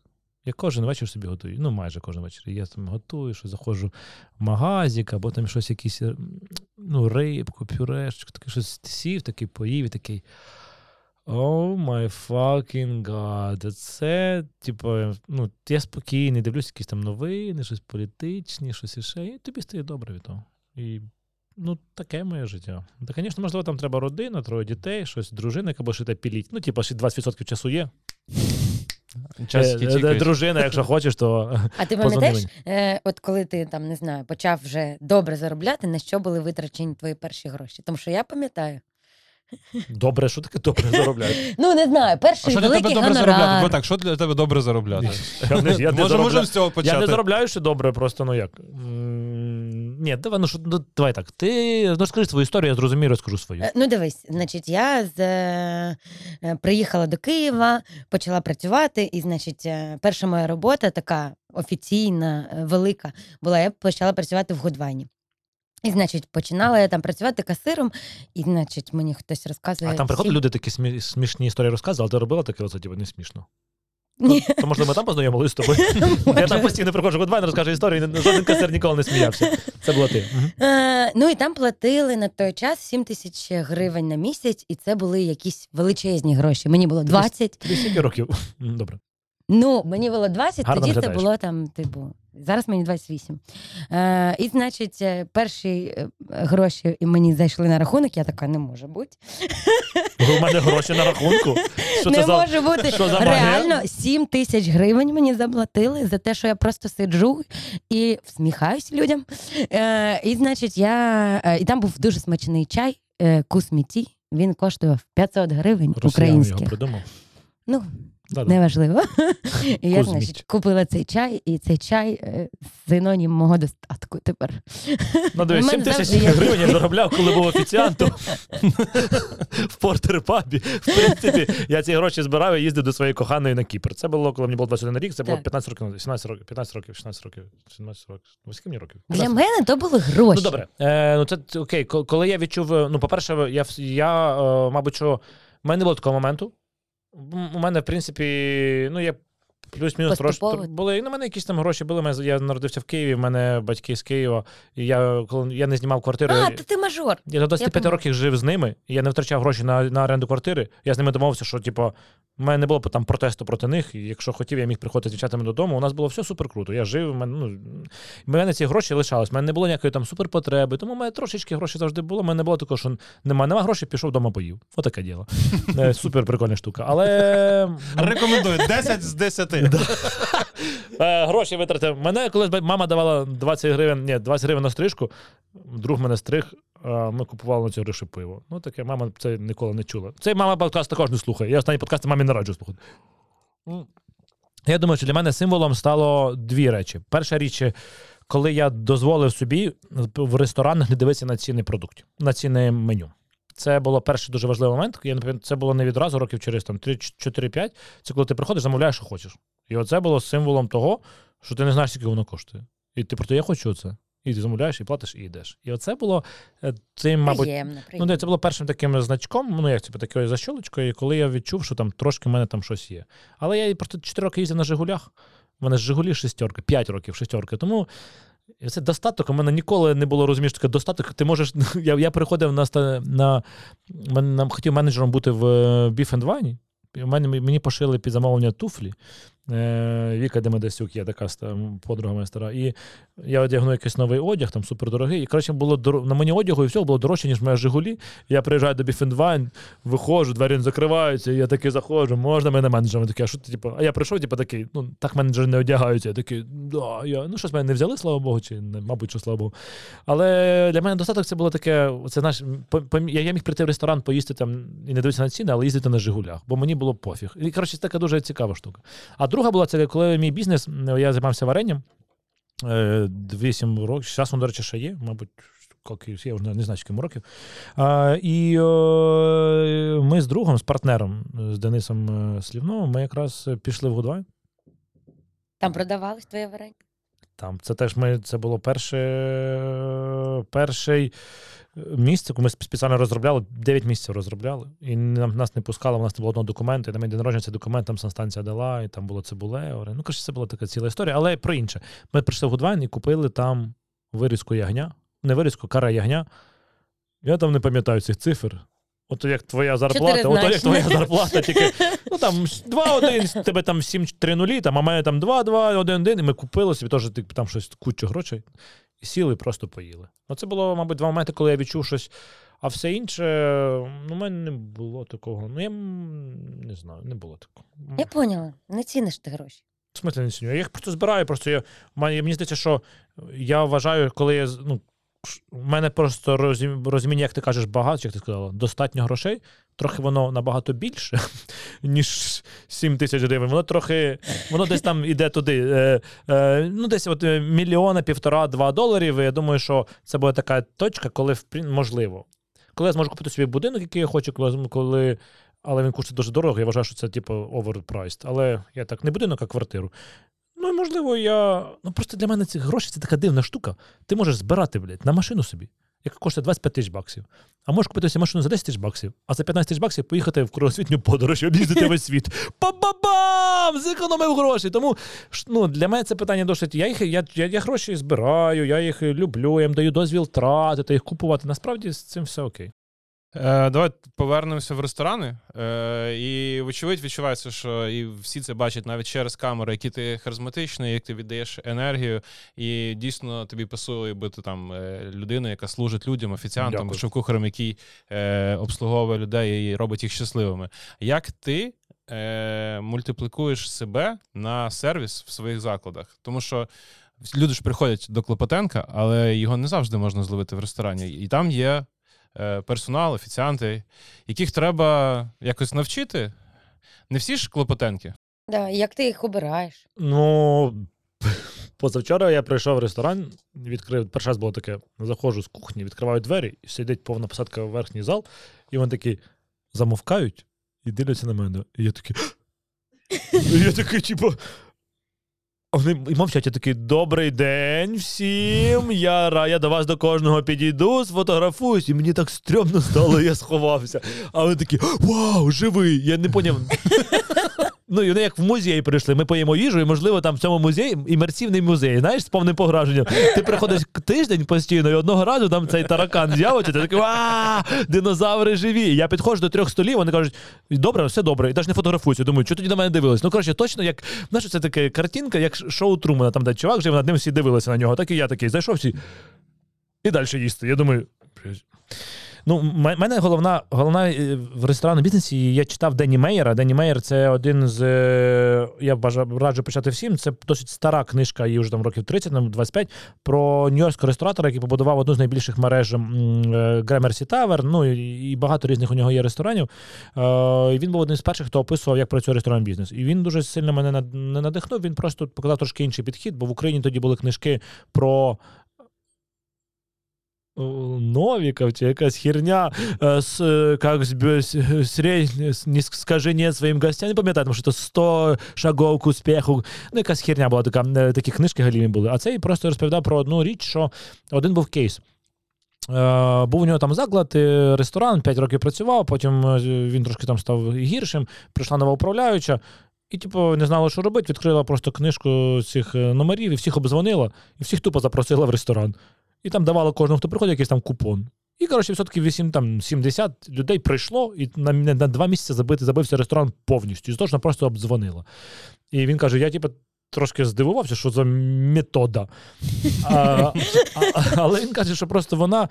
Я кожен вечір собі готую. Ну, майже кожен вечір. Я там готую, що заходжу в магазик, або там щось якісь е, ну, рибку, пюрешечку, таке щось сів, такий поїв, і такий. О май fucking god. Це, типу, ну, я спокійний, дивлюсь якісь там новини, щось політичні, щось іще, і тобі стає добре від того. І ну, таке моє життя. Та, звісно, можливо, там треба родина, троє дітей, щось, дружина, яка буде ще те піліть. Ну, типу, ще 20% часу є. Часики Е, е. Дружина, якщо хочеш, то А ти пам'ятаєш, е, от коли ти там не знаю, почав вже добре заробляти, на що були витрачені твої перші гроші? Тому що я пам'ятаю. Добре, що таке добре заробляти? Ну не знаю, А перший що для тебе добре заробляти? гонорар. Бо так, що для тебе добре заробляти? Я не, я не Може, заробля- можемо з цього почати? Я не заробляю ще добре, просто ну як. М, Ні, давай, ну що, ну, давай так. Ти розкажи свою історію, я зрозумію, розкажу свою. Е, Ну, дивись, значить, я з, е, е, приїхала до Києва, почала працювати, і, значить, е, перша моя робота, така офіційна, е, велика, була, я почала працювати в Гудвайні. І, значить, починала я там працювати касиром, і, значить, мені хтось розказує. А там приходили люди такі смі- смішні історії розказували, але ти робила таке, оце типу, не смішно. Ні. То, можливо, ми там познайомилися з тобою. Я там постійно приходжу, Гудвайн розкаже історію, і жоден касир ніколи не сміявся. Це була ти. Мгм. Е, ну і там платили на той час 7 тисяч гривень на місяць, і це були якісь величезні гроші. Мені було 20. Тобі скільки років? М, Добре. Ну, мені було 20, Гарно тоді виглядаєш. це було там, типу, зараз мені 28. Е, і, значить, е, перші е, гроші мені зайшли на рахунок, я така, не може бути. У мене гроші на рахунку. Що не це за. бути. що за? Реально, 7 тисяч гривень мені заплатили за те, що я просто сиджу і всміхаюсь людям. Е, і, значить, я. е, і там був дуже смачний чай, е, кусміті. Він коштував 500 гривень Росіян його придумав. Ну, Да-да. Неважливо. І я, значить, купила цей чай, і цей чай е, синонім мого достатку тепер. Ну, дивись, 7 тисяч гривень я заробляв, коли був офіціантом в Портер пабі. В принципі, я ці гроші збирав і їздив до своєї коханої на Кіпр. Це було, коли мені було 21 рік, це було 15 років, 17 років, 15 років, 16 років, 17 років. Ну, скільки мені років? Для мене то були гроші. Ну добре, е, ну це окей. Коли я відчув, е, ну, по-перше, я, я е, мабуть, що в мене не було такого моменту. У мене, в принципі, ну, я плюс-мінус трошки були. І на мене якісь там гроші були. Я народився в Києві, в мене батьки з Києва. І я, коли я не знімав квартиру. А, я- то ти мажор. я до 25 пам'ятаю. років жив з ними, і я не втрачав гроші на, на оренду квартири. Я з ними домовився, що типу, в мене не було там протесту проти них. І якщо хотів, я міг приходити з дівчатами додому. У нас було все супер круто. Я жив, в мене, ну, в мене ці гроші лишались. У мене не було ніякої там суперпотреби. Тому в мене трошечки грошей завжди було. У мене не було такого, що нема, нема грошей, пішов вдома поїв. Отаке діло. Е, Супер прикольна штука. Але Рекомендую 10 з 10. Е, гроші витратив. Мене колись мама давала 20 гривень, ні, 20 гривень на стрижку. Друг мене стриг, а ми купували на ці гроші пиво. Ну таке, мама це ніколи не чула. Цей мама подкаст також не слухає. Я останні подкасти мамі не раджу слухати. Ну, Я думаю, що для мене символом стало дві речі. Перша річ, коли я дозволив собі в ресторанах не дивитися на ціни продуктів, на ціни меню. Це було перший дуже важливий момент. Я напевно, це було не відразу, років через там 3-4-5. Це коли ти приходиш, замовляєш, що хочеш. І оце було символом того, що ти не знаєш, скільки воно коштує. І ти просто я хочу це. І ти замовляєш, і платиш, і йдеш. І оце було е, цим, мабуть, Приємно, Ну, приємно. де це було першим таким значком, ну як типу, такою защолочкою, коли я відчув, що там трошки в мене там щось є. Але я просто 4 роки їздив на Жигулях. У мене Жигулі шестерка, 5 років шестерка. Тому це достаток. У мене ніколи не було розумієш, таке достаток. Ти можеш. Я, я приходив на, на, на хотів менеджером бути в е, Beef and Wine. Мені пошили під замовлення туфлі. Е, Віка Демедесюк є така подруга моя стара. І я одягну якийсь новий одяг, там супердорогий. І коротше, було на мені одягу і всього було дорожче, ніж моя Жигулі. Я приїжджаю до Beef and Wine, виходжу, двері закриваються, і я такий заходжу, можна мене менеджером? Такий, а що ти, типу, а я прийшов, типу, такий, ну так менеджери не одягаються. Я такий, да, я, ну щось мене не взяли, слава Богу, чи не, мабуть, що слава Богу. Але для мене достаток це було таке, це я, я міг прийти в ресторан, поїсти там і не дивитися на ціни, але їздити на Жигулях, бо мені було пофіг. І коротше, це така дуже цікава штука. А друга була це, коли мій бізнес, я займався варенням. Е, 8 років. Зараз він, до речі, ще є, мабуть, я вже не знаю, скільки років. А, і е, ми з другом, з партнером, з Денисом е, Слівновим, ми якраз пішли в Гудвайн. Там продавались твоє варення? Там це теж ми це було перше, перший місце, яку ми спеціально розробляли, 9 місяців розробляли. І нам, нас не пускали, у нас не було одного документу. І на мій день народження цей документ там санстанція дала, і там було цибулеоре. Ну, коротше, це була така ціла історія. Але про інше. Ми прийшли в Гудвайн і купили там вирізку ягня. Не вирізку, кара ягня. Я там не пам'ятаю цих цифр. Ото як твоя зарплата, ото як твоя зарплата, тільки ну там 2-1, тебе там 7-3 нулі, там, а мене там 2-2-1-1, і ми купили собі теж типу, там щось кучу грошей. І сіли, і просто поїли. Ну, це було, мабуть, два моменти, коли я відчув щось. А все інше, ну, у мене не було такого. Ну, я не знаю, не було такого. Я поняла, не ціниш ти гроші. В не ціню. Я їх просто збираю. Просто я, в мені здається, що я вважаю, коли я. Ну, в мене просто розум- розуміння, як ти кажеш, багато, як ти сказала, достатньо грошей. Трохи воно набагато більше, ніж 7 тисяч гривень. Воно трохи, воно десь там іде туди. Е, е, ну, десь от е, мільйона, півтора-два доларів. Я думаю, що це буде така точка, коли можливо. Коли я зможу купити собі будинок, який я хочу, коли, але він коштує дуже дорого. Я вважаю, що це типу overpriced. Але я так не будинок, а квартиру. Ну, можливо, я. Ну просто для мене ці гроші це така дивна штука. Ти можеш збирати, блядь, на машину собі, яка коштує 25 тисяч баксів. А можеш купити собі машину за 10 тисяч баксів, а за 15 тисяч баксів поїхати в кругосвітню подорож і об'їздити весь світ. Па-ба-бам! Зекономив гроші. Тому ну, для мене це питання досить. Я їх я, я, я гроші збираю, я їх люблю, я їм даю дозвіл тратити, їх купувати. Насправді з цим все окей. Е, давай повернемося в ресторани. Е, і, вочевидь, відчувається, що і всі це бачать навіть через камери, які ти харизматичний, як ти віддаєш енергію. І дійсно тобі пасує бути там е, людиною, яка служить людям, офіціантом, шеф-кухарем, який е, обслуговує людей і робить їх щасливими. Як ти е, мультиплікуєш себе на сервіс в своїх закладах? Тому що. Люди ж приходять до Клопотенка, але його не завжди можна зловити в ресторані. І там є персонал, офіціанти, яких треба якось навчити. Не всі ж клопотенки. Да, як ти їх обираєш? Ну, позавчора я прийшов в ресторан, відкрив. Перший раз було таке: заходжу з кухні, відкриваю двері, і сидить повна посадка в верхній зал, і вони такі замовкають і дивляться на мене. І я такий. І я такий, типу. Вони і мовчать, я такий, добрий день всім. Я, ра- я до вас до кожного підійду, сфотографуюсь, і мені так стрьомно стало, я сховався. А вони такі, вау, живий! Я не поняв. Ну, і вони як в музей прийшли. Ми поїмо їжу, і можливо там в цьому музеї імерсивний музей, знаєш, з повним пограженням. Ти приходиш тиждень постійно, і одного разу там цей таракан з'явиться, ти такий а динозаври живі. Я підходжу до трьох столів, вони кажуть, добре, все добре, і навіть не фотографуюся. Думаю, що тоді на мене дивились? Ну, коротше, точно як знаєш, це така картинка, як шоу Трумана, там де чувак жив, над ним всі дивилися на нього. Так і я такий, зайшов всі. І далі їсти. Я думаю. Ну, мене головна, головна е, в ресторанному бізнесі, я читав Денні Мейера. Денні Мейер це один з. е, Я бажаю раджу почати всім. Це досить стара книжка, їй вже там років 30, 25, про нью-йоркського ресторатора, який побудував одну з найбільших мереж е, Gramercy Tavern, ну і, багато різних у нього є ресторанів. І він був один з перших, хто описував, як працює ресторанний бізнес. І він дуже сильно мене не надихнув. Він просто показав трошки інший підхід, бо в Україні тоді були книжки про. Новіков чи якась херня з, як ні своїм гостям, не пам'ятаю, тому що це 100 шагов к успіху. Ну, якась херня була така, е, такі книжки галімі були. А цей просто розповідав про одну річ, що один був кейс. Е, був у нього там заклад, е, ресторан, 5 років працював, потім він трошки там став гіршим, прийшла нова управляюча. І, типу, не знала, що робити, відкрила просто книжку цих е, номерів і всіх обдзвонила, і всіх тупо запросила в ресторан. І там давала кожному, хто приходить, якийсь там купон. І, коротше, відсотків 8, там, 70 людей прийшло, і на, на, два місяці забити, забився ресторан повністю. І точно просто обдзвонила. І він каже: я, типу, трошки здивувався, що за метода. А, а, але він каже, що просто вона.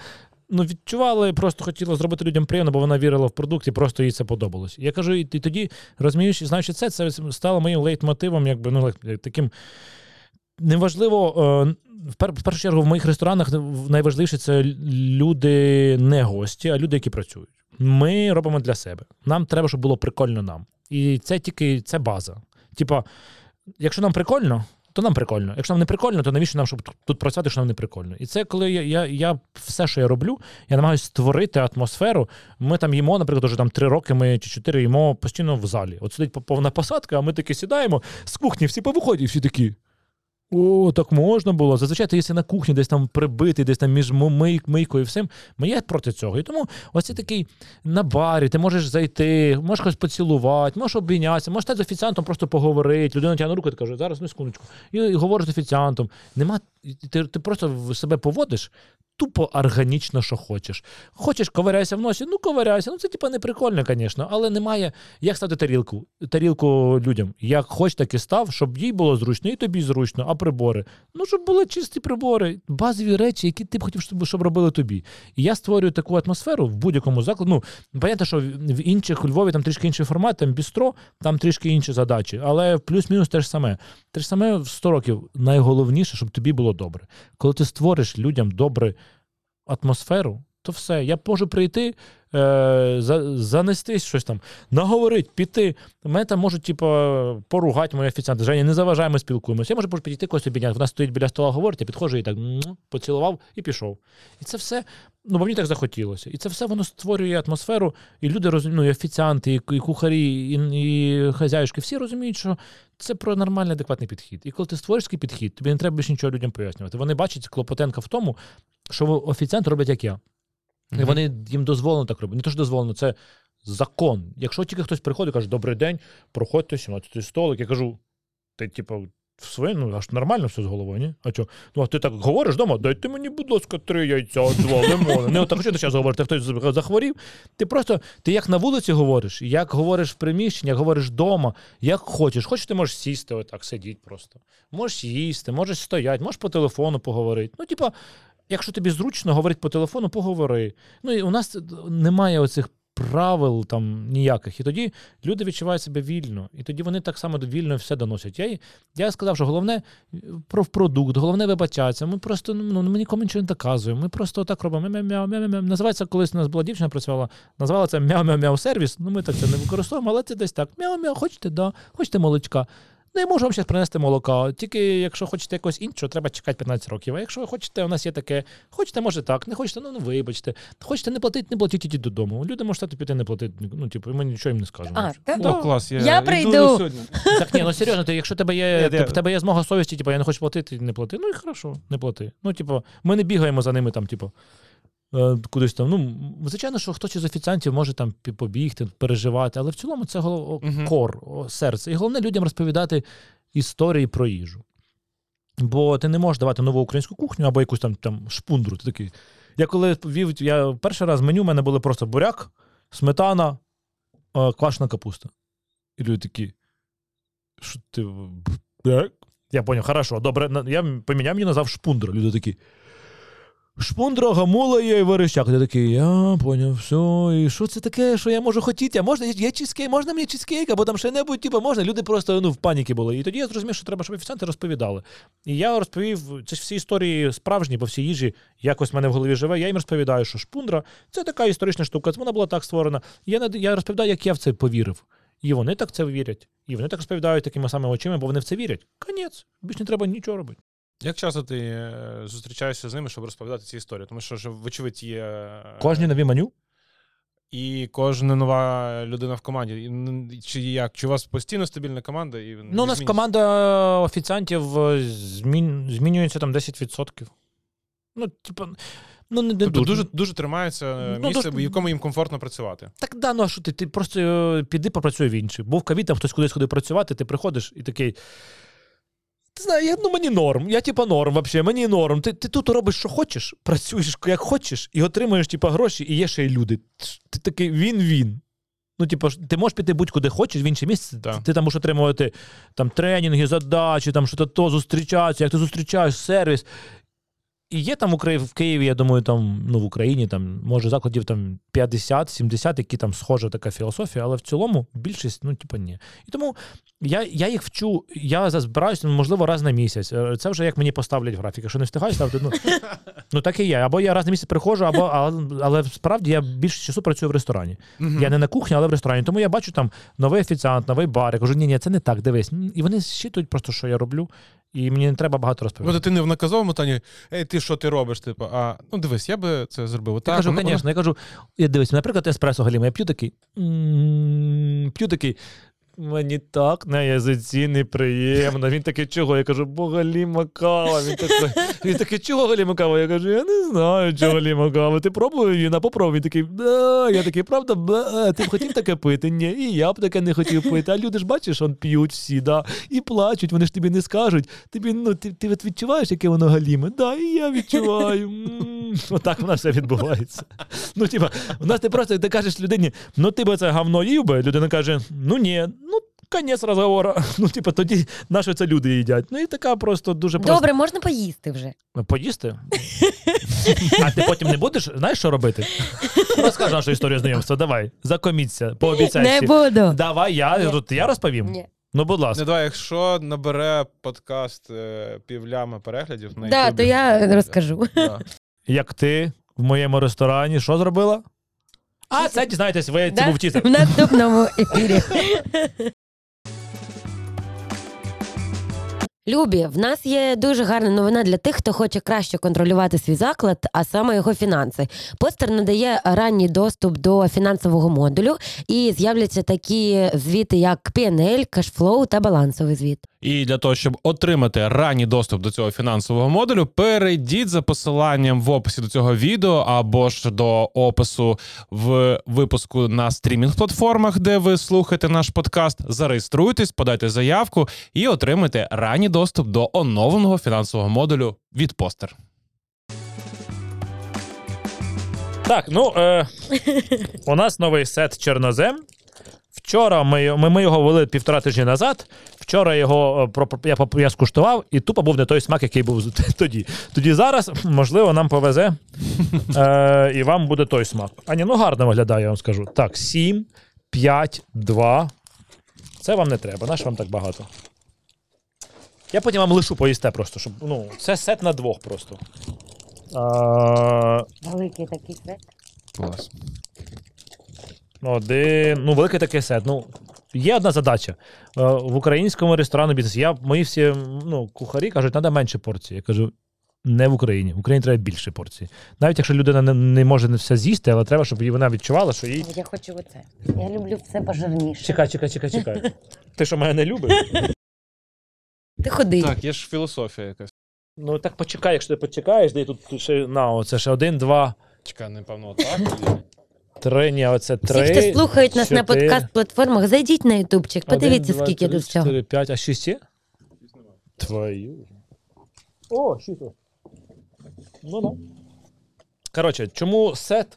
Ну, відчувала і просто хотіла зробити людям приємно, бо вона вірила в продукт і просто їй це подобалось. Я кажу, і тоді розумієш, знаючи це, це стало моїм лейтмотивом, якби ну таким. Неважливо, е, в першу чергу в моїх ресторанах найважливіше це люди не гості, а люди, які працюють. Ми робимо для себе. Нам треба, щоб було прикольно нам. І це тільки це база. Типа, якщо нам прикольно, то нам прикольно. Якщо нам не прикольно, то навіщо нам, щоб тут- працювати, що нам не прикольно? І це коли я, я, я все, що я роблю, я намагаюся створити атмосферу. Ми там їмо, наприклад, вже там три роки ми чи чотири їмо постійно в залі. От сидить повна посадка, а ми таки сідаємо з кухні, всі повиходять, всі такі. О, так можна було. Зазвичай ти на кухні, десь там прибитий, десь там між мийкою і всім. Є проти цього. І тому ось це такий на барі, ти можеш зайти, можеш когось поцілувати, можеш обійнятися, можеш з офіціантом, просто поговорити. Людина тягне руку і каже, зараз ну секундочку. І, говориш з офіціантом. Нема, ти, ти просто себе поводиш. Тупо органічно, що хочеш. Хочеш, ковиряйся в носі, ну ковиряйся. Ну це типа не прикольно, звісно, але немає. Як ставити тарілку? Тарілку людям. Як хоч, так і став, щоб їй було зручно, і тобі зручно, а прибори. Ну, щоб були чисті прибори, базові речі, які ти б хотів, щоб, щоб робили тобі. І я створюю таку атмосферу в будь-якому закладі. Ну, понятно, що в інших у Львові там трішки інший формат, там бістро, там трішки інші задачі, але плюс-мінус те ж саме. Те ж саме в 100 років найголовніше, щоб тобі було добре. Коли ти створиш людям добре атмосферу, то все. Я можу прийти, е, за, занестись щось там, наговорити, піти. Мене там можуть, типу, поругати мої офіціанти. Женя, не заважай, ми спілкуємося. Я можу підійти когось обійняти. Вона стоїть біля стола, говорить, я підходжу і так поцілував і пішов. І це все, ну, бо мені так захотілося. І це все воно створює атмосферу, і люди розуміють, ну, і офіціанти, і, і кухарі, і, і хазяюшки, всі розуміють, що це про нормальний адекватний підхід. І коли ти створиш такий підхід, тобі не треба більше нічого людям пояснювати. Вони бачать Клопотенка в тому, що офіціанти роблять як я. І вони їм дозволено так робити. Не то, що дозволено, це закон. Якщо тільки хтось приходить і каже, добрий день, проходьте, 17 столик. Я кажу, ти, типу, в своє, ну, аж нормально все з головою, ні? А чо? Ну, а ти так говориш вдома, дайте мені, будь ласка, три яйця, два лимони. Не отак, що ти зараз говориш, хтось захворів. Ти просто, ти як на вулиці говориш, як говориш в приміщенні, як говориш вдома, як хочеш. Хочеш, ти можеш сісти, отак, сидіть просто. Можеш їсти, можеш стояти, можеш по телефону поговорити. Ну, типа, якщо тобі зручно говорити по телефону, поговори. Ну і у нас немає оцих правил там ніяких. І тоді люди відчувають себе вільно, і тоді вони так само вільно все доносять. Я, я сказав, що головне е, про продукт, головне вибачатися. Ми просто ну, ми нікому нічого не доказуємо. Ми просто так робимо. Мяу-мяу, мяу-мяу. Називається, колись у нас була дівчина працювала, назвала це мяу-мяу-мяу сервіс. Ну ми так це не використовуємо, але це десь так. Мяу-мяу, хочете, да, хочете молочка. Ну, я можу вам зараз принести молока. Тільки якщо хочете якогось іншого, треба чекати 15 років. А якщо ви хочете, у нас є таке, хочете, може так, не хочете, ну, ну вибачте. Хочете не платити, не платіть ідіть додому. Люди можуть стати піти не платити. Ну, типу, ми нічого їм не скажемо. А, та, О, клас, я, Я йду прийду. сьогодні. Так ні, ну серйозно, ти, якщо тебе є, Ні, ти- я- в тебе є змога совісті, типу, я не хочу платити, не плати. Ну і хорошо, не плати. Ну, типу, ми не бігаємо за ними там, типу. Е, Кудись там. Ну, звичайно, що хтось із офіціантів може там побігти, переживати, але в цілому це голов... Мгм. кор, серце. І головне людям розповідати історії про їжу. Бо ти не можеш давати нову українську кухню або якусь там, там шпундру. Ти такий. Я коли вів, я перший раз в меню в мене були просто буряк, сметана, е, квашена капуста. І люди такі. Що ти. Я поняв, хорошо, добре. Я поміняв мені назвав шпундра. Люди такі. Шпундра, гамула є і верещак. Я такий, я поняв, все. І що це таке, що я можу хотіти? А можна є чизкейк, можна мені чизкейк, або там ще небудь, типу, можна. Люди просто ну, в паніки були. І тоді я зрозумів, що треба, щоб офіціанти розповідали. І я розповів, це ж всі історії справжні, бо всі їжі якось в мене в голові живе. Я їм розповідаю, що шпундра це така історична штука, вона була так створена. Я, я розповідаю, як я в це повірив. І вони так це вірять. І вони так розповідають такими самими очима, бо вони в це вірять. Конець. Більш не треба нічого робити. Як часто ти е, зустрічаєшся з ними, щоб розповідати ці історії? Тому що ж, вочевидь, є. е, Кожні нові меню. І кожна нова людина в команді. Чи як? Чи у вас постійно стабільна команда? І Ну, у нас команда офіціантів е, змін... змінюється там 10%. Ну, типа, ну не, не Тобто дуже. дуже, дуже тримається Ну, місце, дуже- в якому їм комфортно працювати. Так да, ну а що ти? Ти просто піди попрацюй в інший. Був ковід, там хтось кудись ходив працювати, ти приходиш і такий. Ти знаєш, я, ну мені норм, я типа норм, вообще, мені норм. Ти, ти тут робиш, що хочеш, працюєш як хочеш, і отримуєш типа, гроші, і є ще й люди. Ти такий він-він. Ну, типу, ти можеш піти будь-куди хочеш в інше місце. Так. Ти там можеш отримувати там, тренінги, задачі, там що-то то зустрічатися, як ти зустрічаєш сервіс. І є там в Києві, я думаю, там, ну, в Україні там, може, закладів там 50-70, які там схожа така філософія, але в цілому більшість, ну, типу, ні. І тому я, я їх вчу, я збираюся, можливо, раз на місяць. Е, Це вже як мені поставлять графік. Якщо не встигаю ставити, ну, ну так і є. Або я раз на місяць приходжу, або, але, але справді я більше часу працюю в ресторані. Я не на кухні, але в ресторані. Тому я бачу там новий офіціант, новий бар. Я кажу, ні, ні, це не так, дивись. І вони щитують просто, що я роблю, і мені не треба багато розповідати. Бо ти не в наказовому тані, ей, ти що ти робиш? Типу, а ну дивись, я би це зробив. Я Так, кажу, звісно, я кажу, я дивись, наприклад, еспресо галіма, я п'ю такий, п'ю такий. Мені так на язиці неприємно. Він такий, чого? Я кажу, бо галіма кава. Він такий, він такий, чого галіма кава? Я кажу, я не знаю, чого кава. Ти пробував її на попробуй. Він такий, да. Я такий, правда, ба. Ти б хотів таке пити? Ні, і я б таке не хотів пити. А люди ж бачиш, он п'ють всі, да, і плачуть, вони ж тобі не скажуть. Тобі, ну, ти, ти відчуваєш, яке воно галіме? Да, і я відчуваю. Отак в нас все відбувається. Ну, типа, у нас ти просто ти кажеш людині, ну ти би це говно їв би. Людина каже: ну ні. Конець розговору. Ну, типу, тоді на що це люди їдять? Ну і така просто дуже просто. Добре, можна поїсти вже. Поїсти? А ти потім не будеш, знаєш, що робити? Розкажи нашу історію знайомства. Давай, закоміться, пообіцяй. Не всім. буду. Давай, я тут я розповім. Ні. Ну, будь ласка. Не давай, якщо набере подкаст е, півляма переглядів на Да, то я розкажу. Да. Як ти в моєму ресторані що зробила? А це дізнаєтесь, ви це Да? був тізер. В наступному ефірі. Любі, в нас є дуже гарна новина для тих, хто хоче краще контролювати свій заклад, а саме його фінанси. Постер надає ранній доступ до фінансового модулю, і з'являться такі звіти, як PNL, кешфлоу та балансовий звіт. І для того, щоб отримати ранній доступ до цього фінансового модулю, перейдіть за посиланням в описі до цього відео або ж до опису в випуску на стрімінг-платформах, де ви слухаєте наш подкаст. Зареєструйтесь, подайте заявку і отримайте ранній доступ до оновленого фінансового модулю від постер. Так, ну е, у нас новий сет Чорнозем. Вчора ми, ми, ми його ввели півтора тижні назад. Вчора його е, я, я скуштував, і тупо був не той смак, який був тоді. Тоді зараз, можливо, нам повезе, е, і вам буде той смак. Ані, ну гарно виглядає, я вам скажу. Так, 7, 5, 2. Це вам не треба, наш вам так багато. Я потім вам лишу поїсте просто, щоб. Ну, це сет на двох просто. Е, Великий такий сет. Клас. Один, ну, великий такий сет. Ну, є одна задача. Е, В українському ресторанному бізнесі. Я, мої всі ну, кухарі кажуть, треба менше порцій. Я кажу, не в Україні. В Україні треба більше порцій. Навіть якщо людина не, не може все з'їсти, але треба, щоб вона відчувала, що їй. Я хочу оце. Я люблю все пожирніше. Чекай, чекай, чекай, чекай. Ти що мене не любиш? Ти ходи. Так, є ж філософія якась. Ну так почекай, якщо ти почекаєш, де тут ще на, оце ще один, два, Чекай, напевно, так. Три, ні, оце Всі, хто слухають нас на чотири. подкаст-платформах, зайдіть на ютубчик, подивіться, Один, два, скільки три, тут всього. Чотири, п'ять, а шість є? Твою. О, шість. Ну да. Коротше, чому сет?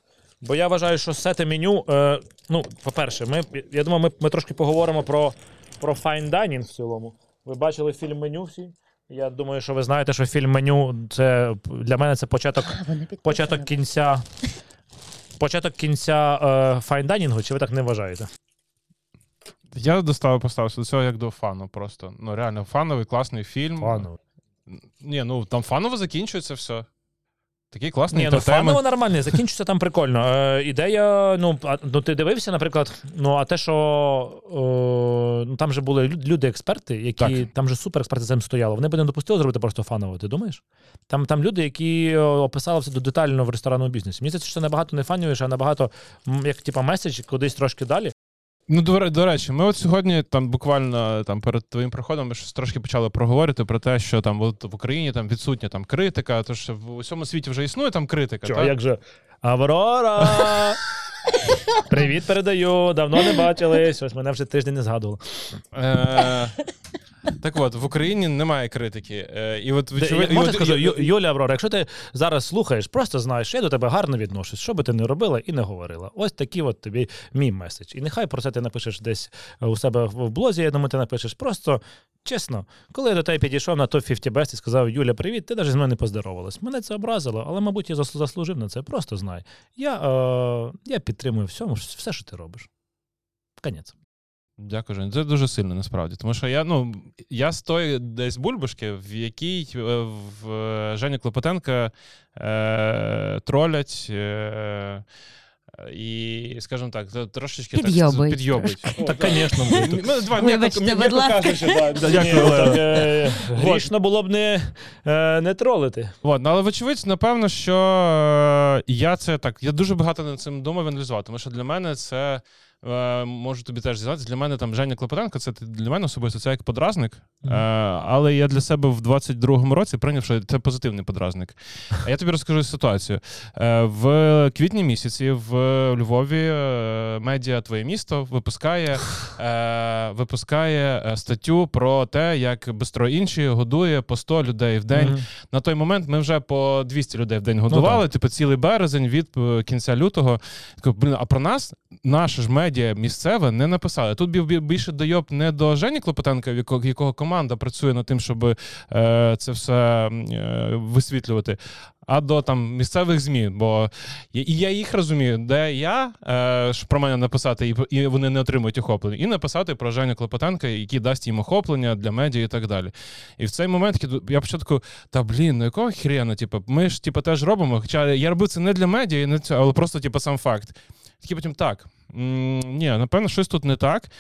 Бо я вважаю, що сети меню. Е, ну, по-перше, ми, я думаю, ми, ми трошки поговоримо про, про fine dining в цілому. Ви бачили фільм меню всі? Я думаю, що ви знаєте, що фільм меню це для мене це початок, А, початок кінця. Початок кінця е, fine dining у, чи ви так не вважаєте? Я доставив поставився до цього як до фану. Просто ну реально фановий класний фільм. Фановий. Ні, ну там фаново закінчується все. Такий класний Ні, ну фаново нормально, закінчиться там прикольно. Е, ідея, ну, а, ну ти дивився, наприклад, ну а те, що е, ну, там же були люди-експерти, які Так. там же суперексперти за цим стояли. Вони б не допустили зробити просто фаново, ти думаєш? Там, там люди, які описали все детально в ресторанному бізнесі. Мені здається, що це набагато не фановіше, а набагато як типа меседж кудись трошки далі. Ну, до, до речі, ми от сьогодні там буквально там перед твоїм приходом ми щось трошки почали проговорити про те, що там от в Україні там відсутня там критика, тож в усьому світі вже існує там критика. Що, так? як же? Аврора! Привіт, передаю. Давно не бачились. Ось мене вже тиждень не згадували. Е, так от, в Україні немає критики. Е, і от, я- і Можна от- скажу, і- Ю- Аврора, якщо ти зараз слухаєш, просто знаєш, що я до тебе гарно відношусь, що би ти не робила і не говорила. Ось такий от тобі мій меседж. І нехай про це ти напишеш десь е, у себе в блозі, я думаю, ти напишеш. Просто чесно, коли я до тебе підійшов на топ 50 Best і сказав, Юля, привіт, ти навіть з мною не поздоровалась. Мене це образило, але, мабуть, я зас- заслужив на це. Просто знай. Я, е, я підтримую всьому, все, що ти робиш. Конець. Дякую, Жень. Це дуже сильно насправді. Тому що я ну я з тої десь бульбашки, в якій е, в е, Жені Клопотенка е, тролять. Е, і, скажімо так, трошечки Підйобують так підйобують. Так, звісно, Ну, будь ласка. е, Грішно було б не, не тролити. От, ну, але вочевидь, напевно, що я це так. Я дуже багато над цим думав і аналізував, тому що для мене це е, можу тобі теж зізнатися, для мене там Женя Клопотенко, це для мене особисто це як подразник. Е, але я для себе в 22-му році прийняв, що це позитивний подразник. А я тобі розкажу ситуацію. Е, в квітні місяці в Львові е, медіа Твоє місто випускає, е, випускає статтю про те, як Бистро інші годує по 100 людей в день. На той момент ми вже по 200 людей в день годували, типу цілий березень від кінця лютого. Блін, а про нас наше ж медіа місцеве не написали. Тут бі- бі- більше дойоб не до Жені Клопотенка, якого, команда працює над тим, щоб е, це все е, висвітлювати. А до там місцевих ЗМІ, бо і я їх розумію, де я е, про мене написати, і, вони не отримують охоплення, і написати про Женю Клопотенка, який дасть їм охоплення для медіа і так далі. І в цей момент я початку, та блін, ну якого хрена? Типу, ми ж типу, теж робимо. Хоча я робив це не для медіа, не це, але просто типу, сам факт. Такий потім так. Ні, напевно, щось тут не так.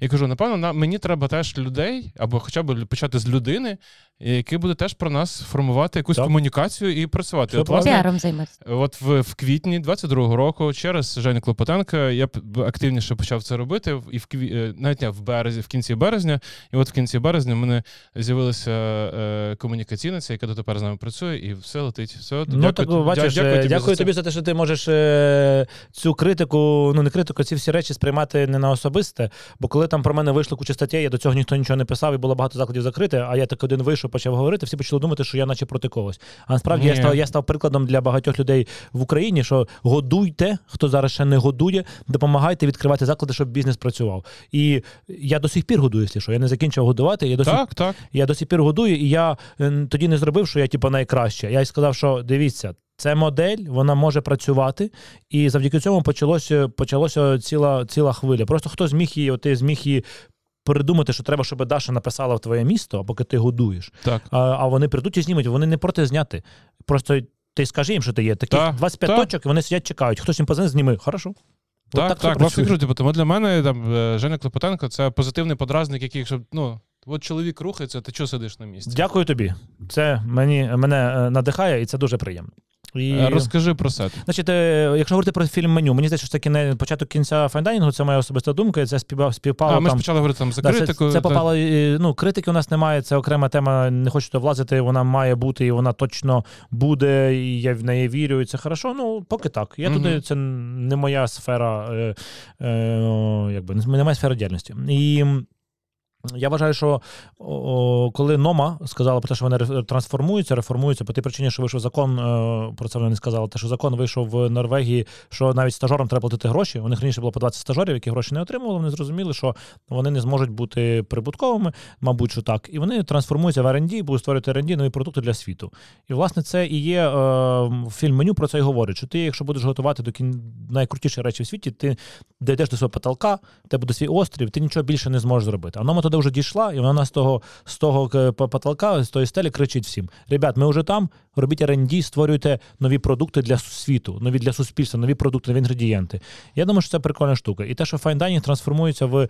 Я кажу, напевно, на, мені треба теж людей, або хоча б почати з людини, який буде теж про нас формувати якусь Так. комунікацію і працювати. От, власне, Піаром займатися. От в, в квітні 22-го року, через Женю Клопотенка, я активніше почав це робити. І в кві... е, навіть не в березні, в кінці березня. І от в кінці березня в мене з'явилася е, комунікаційниця, яка дотепер з нами працює, і все летить. Все, Ну так бачиш, дякую, тобі, дякую за тобі за те, що ти можеш е, цю критику, ну не критику, ці всі речі сприймати не на особисте. Бо коли там про мене вийшло куча статей, я до цього ніхто нічого не писав, і було багато закладів закрите. А я так один вийшов, почав говорити. Всі почали думати, що я наче проти когось. А насправді я став, я став прикладом для багатьох людей в Україні, що годуйте, хто зараз ще не годує, допомагайте відкривати заклади, щоб бізнес працював. І я до сих пір годую, якщо що. Я не закінчив годувати. Я до сих Так, так. я до сих пір годую, і я е, тоді не зробив, що я типу, найкраще. Я й сказав, що дивіться, це модель, вона може працювати, і завдяки цьому почалося, почалося ціла, ціла хвиля. Просто хто зміг її, от ти зміг її придумати, що треба, щоб Даша написала в твоє місто, поки ти годуєш. так. А, а вони прийдуть і знімуть, вони не проти зняти. Просто ти скажи їм, що ти є. Таких Так, 25 так. точок, і вони сидять, чекають. Хтось їм позвонить, зніми. Хорошо. От Так, так, власне типу, тому для мене там е, Женя Клопотенко це позитивний подразник, який, щоб, ну, от чоловік рухається, ти чого сидиш на місці? Дякую тобі. Це мені, мене е, надихає, і це дуже приємно. І... Е, Розкажи про сет. Значить, е, якщо говорити про фільм меню, мені здається, що таки не початок кінця файндайнінгу, це моя особиста думка, це співпало А, ми там. почали говорити там за Да, критику. це, це та- попало. е, Ну, критики у нас немає, це окрема тема. Не хочу туди влазити. Вона має бути, і вона точно буде. І я в неї вірю, і це хорошо. Ну, поки так. Я Мгм. туди це не моя сфера, е, е, якби не моя сфера діяльності. І. Я вважаю, що о, коли Нома сказала про те, що вони трансформуються, реформуються по тій причині, що вийшов закон, е, про це вони не сказали, те, що закон вийшов в Норвегії, що навіть стажерам треба платити гроші. У них раніше було по 20 стажерів, які гроші не отримували. Вони зрозуміли, що вони не зможуть бути прибутковими, мабуть, що так. І вони трансформуються в R&D, будуть створювати R&D нові продукти для світу. І власне це і є е, фільм меню про це і говорить. Що ти, якщо будеш готувати до кін... найкрутіші речі в світі, ти дійдеш до свого потолка, в тебе буде свій острів, ти нічого більше не зможеш зробити. А Нома туди вже дійшла, і вона з того з того е, потолка, з тої стелі кричить всім: Ребят, ми вже там, робіть R&D, створюйте нові продукти для світу, нові для суспільства, нові продукти, нові інгредієнти. Я думаю, що це прикольна штука. І те, що Dining трансформується в.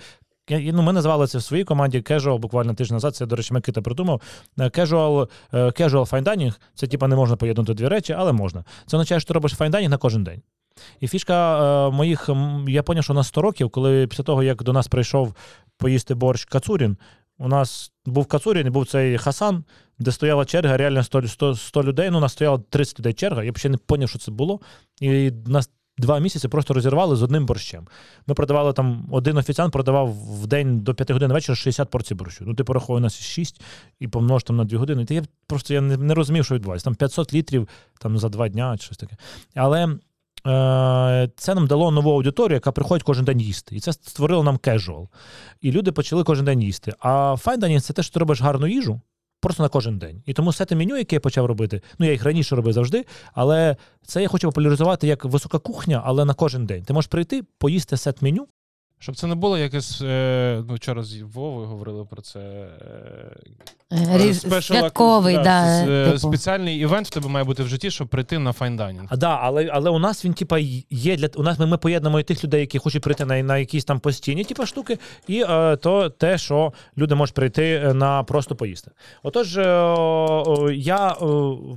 Я- Ну, ми назвали це в своїй команді casual, буквально тиждень назад. Це, до речі, Микита придумав. Е, Casual, е, casual fine dining – це типа не можна поєднати дві речі, але можна. Це означає, що ти робиш fine dining на кожен день. І фішка е, моїх, я зрозумів, що на 100 років, коли після того, як до нас прийшов поїсти борщ Кацурін, у нас був Кацурін і був цей Хасан, де стояла черга, реально 100, 100, 100 людей. Ну, у нас стояло 30 людей черга. Я ще не зрозумів, що це було. І нас два місяці просто розірвали з одним борщем. Ми продавали там, один офіціант продавав в день до 5 годин вечора 60 порцій борщу. Ну, ти порахуй, у нас 6 і помнож там на 2 години. Та я просто я не, не розумів, що відбувається. Там 500 літрів там, за 2 дня щось таке. Але це нам дало нову аудиторію, яка приходить кожен день їсти. І це створило нам casual. І люди почали кожен день їсти. А fine – це те, що ти робиш гарну їжу. Просто на кожен день. І тому сет-меню, яке я почав робити, ну я їх раніше робив завжди, але це я хочу популяризувати як висока кухня, але на кожен день. Ти можеш прийти, поїсти сет меню, Щоб це не було якесь. Е, ну, вчора з Вовою говорили про це. Е, Різ- Святковий, да, с- е, типу. спеціальний івент в тебе має бути в житті, щоб прийти на файндайнінг. А да, але, але у нас він, типа, є для у нас ми, ми поєднуємо і тих людей, які хочуть прийти на, на якісь там постійні типа, штуки, і е, то те, що люди можуть прийти е, на просто поїсти. Отож, е, я е,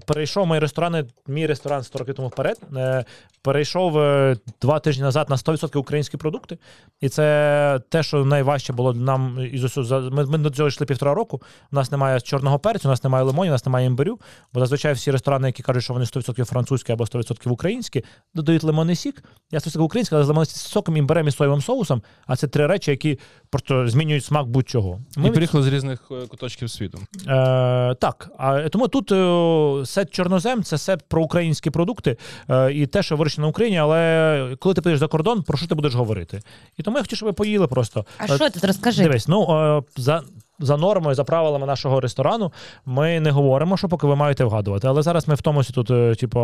перейшов мої ресторани, мій ресторан 100 років тому вперед. Е, перейшов е, два тижні назад на 100% українські продукти. І це те, що найважче було нам із усього. Ми, ми до цього йшли півтора року. У нас немає чорного перцю, у нас немає лимонів, у нас немає імбирю. Бо зазвичай всі ресторани, які кажуть, що вони 100% французькі або 100% українські, додають лимонний сік. Я 100% український, але з лимонним соком, імбирем і соєвим соусом. А це три речі, які просто змінюють смак будь-чого. Ми приїхали з різних е, куточків світу. Е, так, а тому тут е, сет чорнозем це сет про українські продукти е, і те, що вирощено в Україні, але коли ти поїдеш за кордон, про що ти будеш говорити? І тому хотів, щоб ви поїли просто. А Е, що тут розкажи? Дивись, ну е, за. За нормою, за правилами нашого ресторану, ми не говоримо, що поки ви маєте вгадувати. Але зараз ми в томусь тут, е, типу,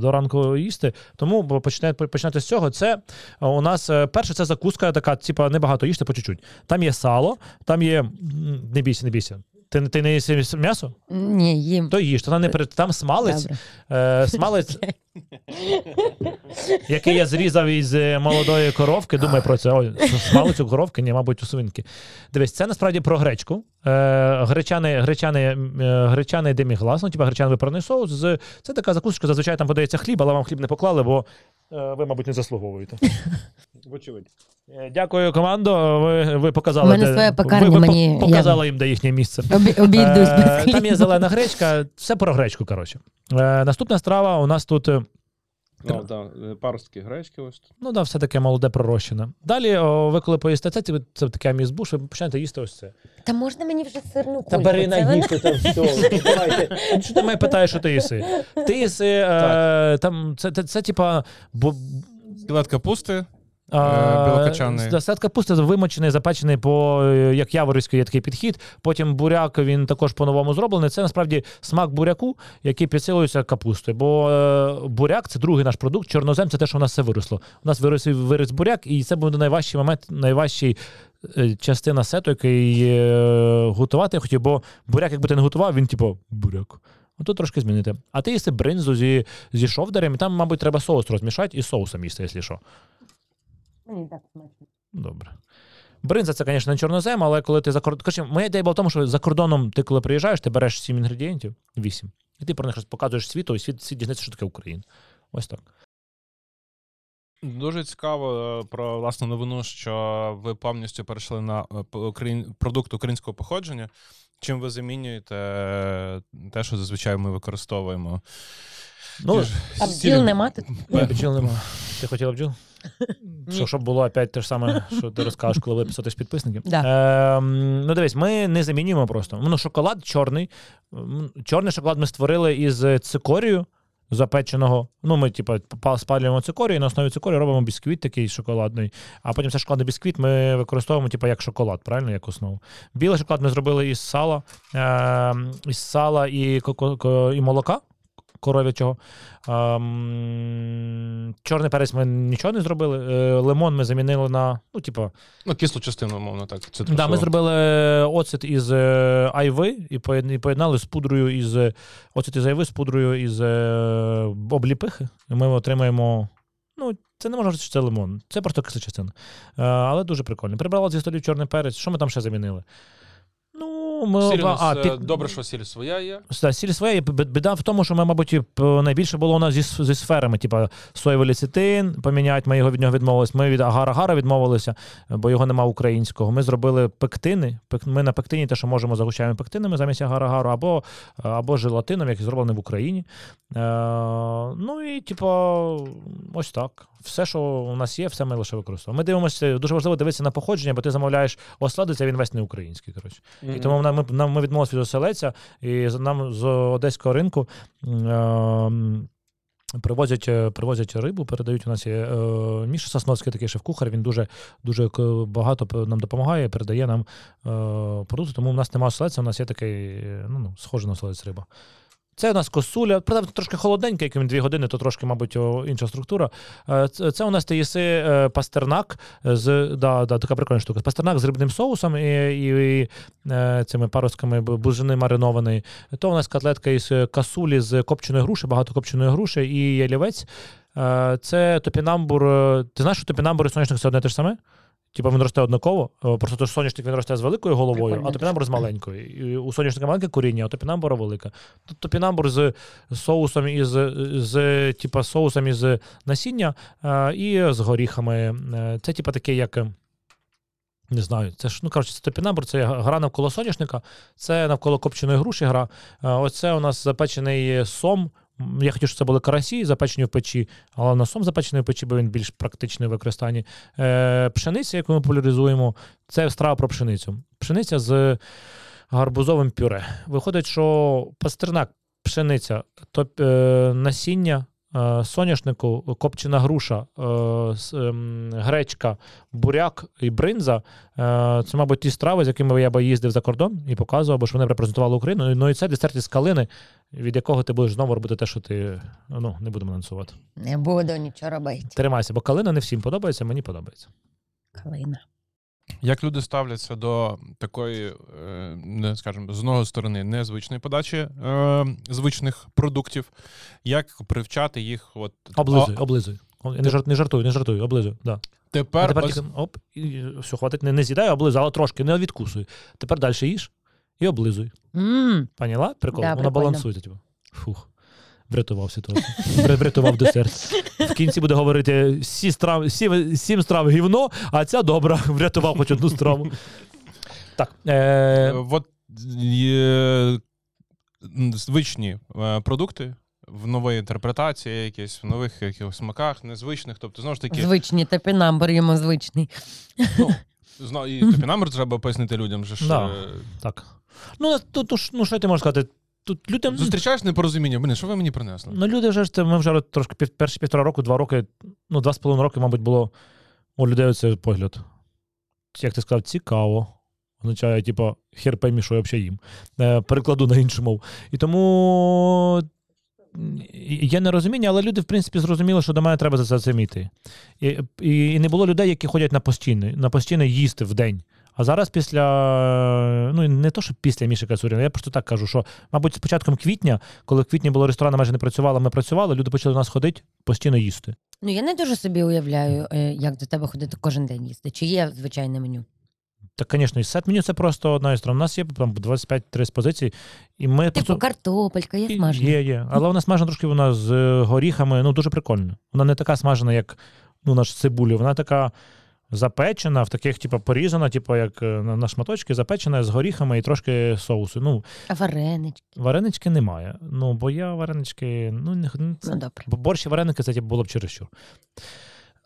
до ранку їсти. Тому починайте, починати з цього. Це е, у нас е, перше, це закуска, така, типу, небагато їсти по чуть-чуть. Там є сало, там є. Не бійся, не бійся. Ти, ти не їси м'ясо? Ні, їм. То їж, то не перед там смалець. Е, смалець, який я зрізав із е, молодої коровки. Думаю про це. Ой, смалець у коровки, ні, мабуть, у свинки. Дивись, це насправді про гречку. Е, гречаний, гречаний, е, гречаний деміглас, ну, типа гречаний випарний соус. З, це така закусочка, зазвичай там подається хліб, але вам хліб не поклали, бо е, ви, мабуть, не заслуговуєте. Вочевидь. Е, Дякую, командо. Ви, ви показали, У мене де, своя пекарня, ви, ви мені- показали їм, де їхнє місце. Обі- Обійдусь без Е, Там є зелена гречка, все про гречку, коротше. Е, Наступна страва у нас тут. е, Ну, да, паростки гречки ось тут. Ну да, все таке молоде пророщене. Далі, о, ви коли поїсте це, це, це таке амізбуш, ви починаєте їсти ось це. Та можна мені вже сирну Та бери Це на вона- їсти, там все. Давайте. Що ти мене питаєш, що ти їси? Ти їси, е, там, це, це, це, типа, бо, Скелет капусти. А, білокачаний. да, капусти вимочений, запечений по е, як яворівський є такий підхід. Потім буряк він також по-новому зроблений. Це насправді смак буряку, який підсилується капустою. Бо е, буряк це другий наш продукт. Чорнозем це те, що у нас все виросло. У нас вирос виріс буряк, і це буде найважчий момент, найважчий. е, Частина сету, який е, готувати я хотів, бо буряк, якби ти не готував, він типу буряк. Ото трошки змінити. А ти їси бринзу зі, зі шовдарем, і там, мабуть, треба соус розмішати і соусом їсти, якщо що. Мені так смачно. Добре. Бринза це, звісно, не чорнозем, але коли ти за кордоном. Моя ідея була в тому, що за кордоном ти, коли приїжджаєш, ти береш сім інгредієнтів, вісім, і ти про них показуєш світу, і світ, світ дізнається, що таке Україна. Ось так. Дуже цікаво е, про власну новину, що ви повністю перейшли на е, україн... продукт українського походження. Чим ви замінюєте е, те, що зазвичай ми використовуємо? Ну, А бджіл нема тут? Ні, бджіл нема. Ти хотіла бджіл? Що, щоб було опять те ж саме, що ти розкажеш, коли виписати з підписників. Да. Ем, ну, дивись, ми не замінюємо просто. Ну, шоколад чорний. Чорний шоколад ми створили із цикорію запеченого. Ну, ми, типу, спалюємо цикорію, і на основі цикорії робимо бісквіт такий шоколадний. А потім цей шоколадний бісквіт ми використовуємо, типу, як шоколад, правильно, як основу. Білий шоколад ми зробили із сала, ем, із сала і, коко- і молока коров'ячого. Ем, чорний перець ми нічого не зробили. Е, лимон ми замінили на, ну, типу, Ну, кислу частину, мовно так. Да, ми зробили оцет із е, айви і поєднали з пудрою із е, оцет із айви з пудрою із е, обліпихи. І ми отримаємо. Ну, це не можна сказати, що це лимон, це просто кисла частина. Е, але дуже прикольно. Прибрала зі столів чорний перець. Що ми там ще замінили? Ну, ми Сіль у нас, а, е, Добре, що сіль своя є. Да, сіль своя. Бі- Біда в тому, що ми, мабуть, найбільше було у нас зі, зі сферами, типу соєвий лецитин поміняти, ми його від нього відмовились. Ми від агар-агара відмовилися, бо його нема українського. Ми зробили пектини. Пек- Ми на пектині те, що можемо, загущаємо пектинами замість агар-агару, або, або желатином, який зроблений в Україні. Е, ну і, типу, ось так. Все, що у нас є, все ми лише використовуємо. Ми дивимося, дуже важливо дивитися на походження, бо ти замовляєш осладець, а він весь не український. Коротше. І тому нам, ми, нам, ми відмовилися від оселеця, і нам з одеського ринку Е, привозять, е, привозять рибу, передають. У нас є е, Міша Сосновський, такий шеф-кухар, він дуже, дуже багато нам допомагає, передає нам е, продукти, тому в нас немає оселеця, у нас є такий, ну, ну, схожий на оселець риба. Це у нас косуля, правда, трошки холодненька, як він дві години, то трошки, мабуть, інша структура. Е, Це, у нас ти е, пастернак з да, да, така прикольна штука. Пастернак з рибним соусом і, і, і е, цими паростками бужини маринованої. То у нас котлетка із касулі з копченої груші, багато копченої груші і ялівець. Це топінамбур. Ти знаєш, що топінамбур і соняшник це одне те ж саме? Типа він росте однаково, е, просто то соняшник він росте з великою головою, Прикольно. а топінамбур з маленькою. І у соняшника маленьке коріння, а топінамбура велика. Тут топінамбур з соусом із з типа соусом із насіння е, і з горіхами. Е, Це типа таке, як. Не знаю, це ж ну коротше, це топінамбур, це гра навколо соняшника, це навколо копченої груші гра. Оце у нас запечений сом. Я хотів, щоб це були карасі, запечені в печі, але на сом запечений в печі, бо він більш практичний в використанні. Е, пшениця, яку ми популяризуємо, це страва про пшеницю. Пшениця з гарбузовим пюре. Виходить, що пастернак, пшениця, то е, насіння. Е, Соняшнику, копчена груша, е, ем, гречка, буряк і бринза. Е, Це, мабуть, ті страви, з якими я би їздив за кордон і показував, бо що вони репрезентували Україну. Ну і це десерт із калини, від якого ти будеш знову робити те, що ти ну, не будемо анонсувати. Не буду нічого робити. Тримайся, бо калина не всім подобається, мені подобається. Калина. Як люди ставляться до такої, е, не скажімо, з одного сторони, незвичної подачі е, звичних продуктів, як привчати їх? От Облизуй, А, облизуй. Не, жарт, не жартуй, не жартуй, облизуй. Да. тепер, тепер ось- тільки оп, і все, хватить, не, не з'їдай, облизуй, але трошки, не відкусуй. Тепер далі їж і облизуй. м Поняла? Прикол. Да, Вона прикольно. балансує. Типу. Фух. Врятував ситуацію. Вря- Врятував десерт. В кінці буде говорити сі страв, сім, сім страв гівно, а ця добра. Врятував хоч одну страву. Так. Е, Е, От є звичні е, продукти в новій інтерпретації, якісь в нових якихось смаках, незвичних. Тобто, знову ж таки, Звичні топінамбур йому звичний. ну, знову і топінамбр треба пояснити людям. Же ж, Да. е, так. Ну, тут, ну, що ти можеш сказати? Тут людям. Зустрічаєш непорозуміння, блін, що ви мені принесли? Ну, люди вже ж ми вже трошки пів, перші півтора року, два роки, ну, два з половиною роки, мабуть, було у людей оцей погляд. Як ти сказав, цікаво. Означає, типу, хер поймі, що я взагалі їм. Е, перекладу на іншу мову. І тому є нерозуміння, але люди, в принципі, зрозуміли, що до мене треба за цим йти. І, і, і не було людей, які ходять на постійне, на постійне їсти в день. А зараз після, ну не то, що після Міші Кацуріна, я просто так кажу, що, мабуть, з початком квітня, коли в квітні було ресторани майже не працювали, ми працювали, люди почали до нас ходити, постійно їсти. Ну я не дуже собі уявляю, е, як до тебе ходити кожен день їсти. Чи є звичайне меню? Так, звісно, і сет меню це просто одна із стран. У нас є там 25-30 позицій, і ми Типу просто... картопелька, є смажена. Є, є. Але вона смажена трошки вона з горіхами, ну дуже прикольно. Вона не така смажена, як ну, наш цибулі. Вона така запечена, в таких, типу, порізана, типу, як е, на, на шматочки, запечена з горіхами і трошки соусу. Ну, А варенички. варенички немає. Ну, бо я варенички, ну, не, ну, це, Ну добре. Бо борщ і вареники це типу, було б чересчур.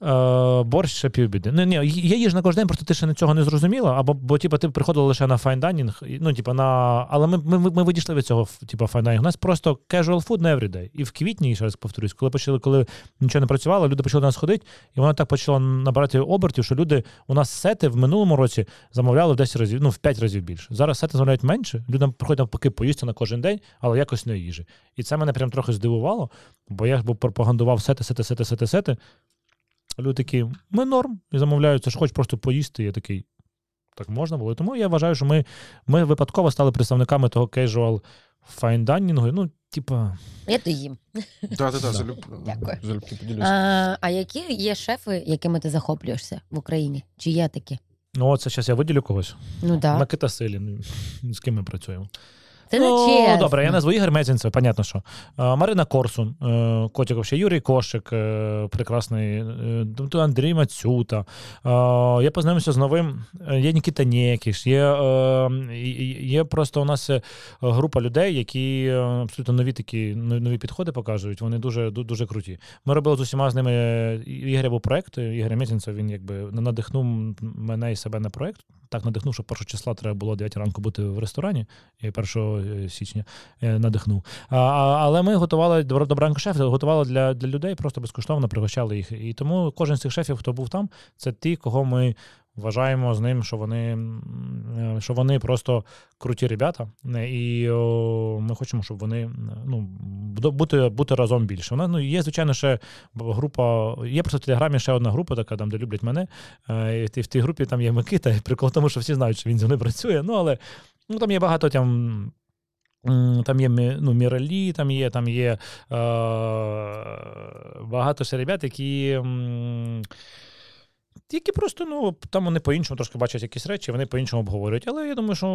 Е, борщ ще півбіди. Ну, ні, є їж на кожен день, просто ти ще цього не зрозуміла, або бо, типу, ти приходила лише на файндайнінг, ну, типу, на... але ми, ми, ми відійшли від цього типу, файндайнінг. У нас просто casual food на everyday. І в квітні, ще раз повторюсь, коли почали, коли нічого не працювало, люди почали до нас ходити, і воно так почало набирати обертів, що люди у нас сети в минулому році замовляли в 10 разів, ну, в 5 разів більше. Зараз сети замовляють менше, людям приходять навпаки поїсти на кожен день, але якось не їжі. І це мене прям трохи здивувало, бо я ж пропагандував сети, сети, сети, сети, сети. А Люди такі, ми норм, і замовляють, це ж хоч просто поїсти. Я такий, так можна було. І Тому я вважаю, що ми, ми випадково стали представниками того casual fine dining. Ну, типа, Я то їм. Так, так, Да. Дякую. залюбки поділюся. А, а які є шефи, якими ти захоплюєшся в Україні? Чи є такі? ну от це зараз я виділю когось. Ну так. Микита Силін, з ким ми працюємо. Це не ну, чесно. добре, я назву Ігор Мезінцев, понятно, що. Е, Марина Корсун, е, Котіков ще Юрій Кошик, е, прекрасний, е, тут Андрій Мацюта. Е, Я познайомився з новим. е, Є Нікіта Нєкіш, є, е, є- є просто у нас е, група людей, які е, абсолютно нові такі нові підходи показують. Вони дуже ду- дуже круті. Ми робили з усіма з ними. е, Ігоря був проект. Ігор Мезінцев, він якби надихнув мене і себе на проект. Так надихнув, що 1 числа треба було 9 ранку бути в ресторані. Я 1 січня е, надихнув. А, але ми готували добранку шеф, готували для, для людей, просто безкоштовно пригощали їх. І тому кожен з цих шефів, хто був там, це ті, кого ми Вважаємо з ним, що вони, е, що вони просто круті ребята, е, і ми хочемо, щоб вони ну, бути, бути разом більше. Вона ну, є, звичайно, ще група. Є просто в Телеграмі ще одна група, така, там, де люблять мене. Е, І в тій- групі там є Микита. І прикол тому, що всі знають, що він зі мною працює. Ну, але ну, там є багато там. Там є ну, Міралі, там є, там є е, багато ще ребят, які. м, які просто ну там вони по-іншому трошки бачать якісь речі, вони по-іншому обговорюють. Але я думаю, що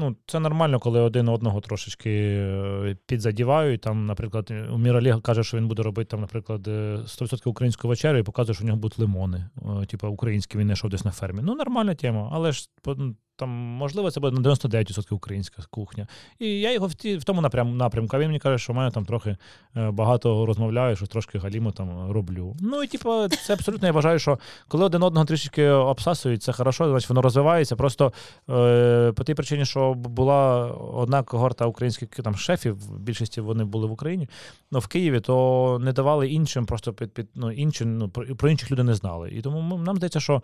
ну це нормально, коли один одного трошечки е, підзадівають. Там, наприклад, у Міраліга каже, що він буде робити там, наприклад, е, 100% українську вечерю і показує, що у нього будуть лимони. е, Типу українські, він знайшов десь на фермі. Ну, нормальна тема, але ж ну, там, можливо, це буде на 99% українська кухня. І я його в, ті, в тому напрям, напрямку. А він мені каже, що в мене там трохи е, багато розмовляю, що трошки галімо там роблю. Ну і типу, це абсолютно я вважаю, що коли один одного трішечки обсасують, це хорошо, значить воно розвивається. Просто е, по тій причині, що була одна когорта українських там шефів, в більшості вони були в Україні, ну в Києві, то не давали іншим, просто під, під ну, інші, ну, про, інших люди не знали. І тому нам здається, що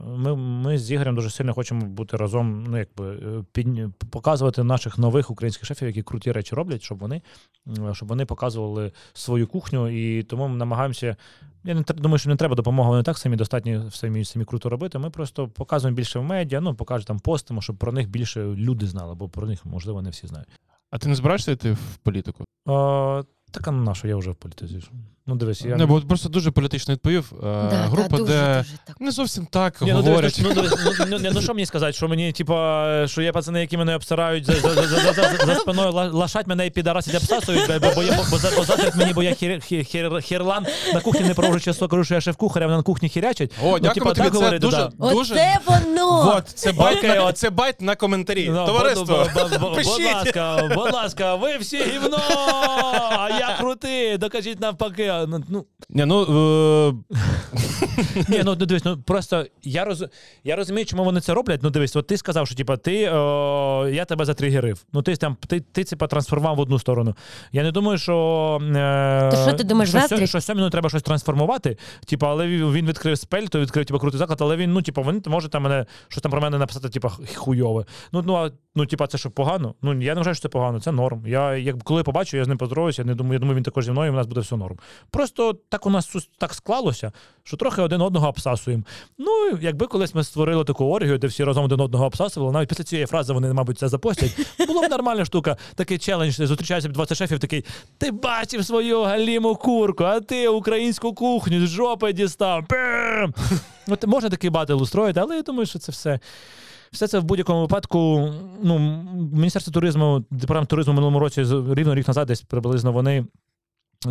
ми, ми з Ігорем дуже сильно хочемо бути разом, ну якби е, під, показувати наших нових українських шефів, які круті речі роблять, щоб вони, щоб вони показували свою кухню. І тому ми намагаємося. Я не думаю, що не треба допомоги, вони так самі достатньо самі, самі круто робити. Ми просто показуємо більше в медіа, ну покажемо там постимо, щоб про них більше люди знали, бо про них можливо не всі знають. А ти не збираєшся йти в політику? А, так а на що я вже в політиці? Ну дивись, я Не, бо просто дуже політично відповів. Е, Да, група, да, дуже, де дуже так. не зовсім так Ні, ну, говорять. дивись, ну, дивись, ну, ну, ну, ну, що мені сказати, що мені, типа, що є пацани, які мене обсирають за, за, за, за, за, за спиною, ла- лашать мене і підарасять обсасують, бо, бо, я, бо, за- бо заздрять мені, бо я хір, хір, хір, хірлан на кухні не провожу часу, кажу, що я шеф-кухар, а вони на кухні хірячать. О, Ну, дякую типа, тобі. так Це говорити, дуже, да. дуже. Оце воно! Вот, це байт, Окей, на, от. це байт на коментарі. Ну, Товариство, бу- бу- бу- Будь пишіть. ласка, будь ласка, ви всі гівно, а я крутий, докажіть навпаки. Ну, Ну, Ні, ну, е, Ні, ну дивись, ну просто я роз... я розумію, чому вони це роблять. Ну дивись, от ти сказав, що типа ти о, я тебе затригерив. Ну ти там ти, ти типа трансформував в одну сторону. Я не думаю, що е... То що ти думаєш, що, заздрість? що сьоміну треба щось трансформувати. Типа, але він відкрив спель, то відкрив типа крутий заклад, але він, ну, типа, він може там мене щось там про мене написати, типа, хуйове. Ну, ну, а, ну, типа, це що погано? Ну, я не вважаю, що це погано, це норм. Я як коли побачу, я з ним поздороваюся, я не думаю, я думаю, він також зі мною, і в нас буде все норм. Просто так у нас так склалося, що трохи один одного обсасуємо. Ну, якби колись ми створили таку оргію, де всі разом один одного обсасували, навіть після цієї фрази вони, мабуть, це запостять. Було б нормальна штука. Такий челендж, зустрічається 20 шефів, такий: ти бачив свою галіму курку, а ти українську кухню з жопи дістав. Бем! От можна такий батл устроїти, але я думаю, що це все. Все це в будь-якому випадку. Ну, Міністерство туризму, департамент туризму минулому році, рівно рік назад, десь приблизно вони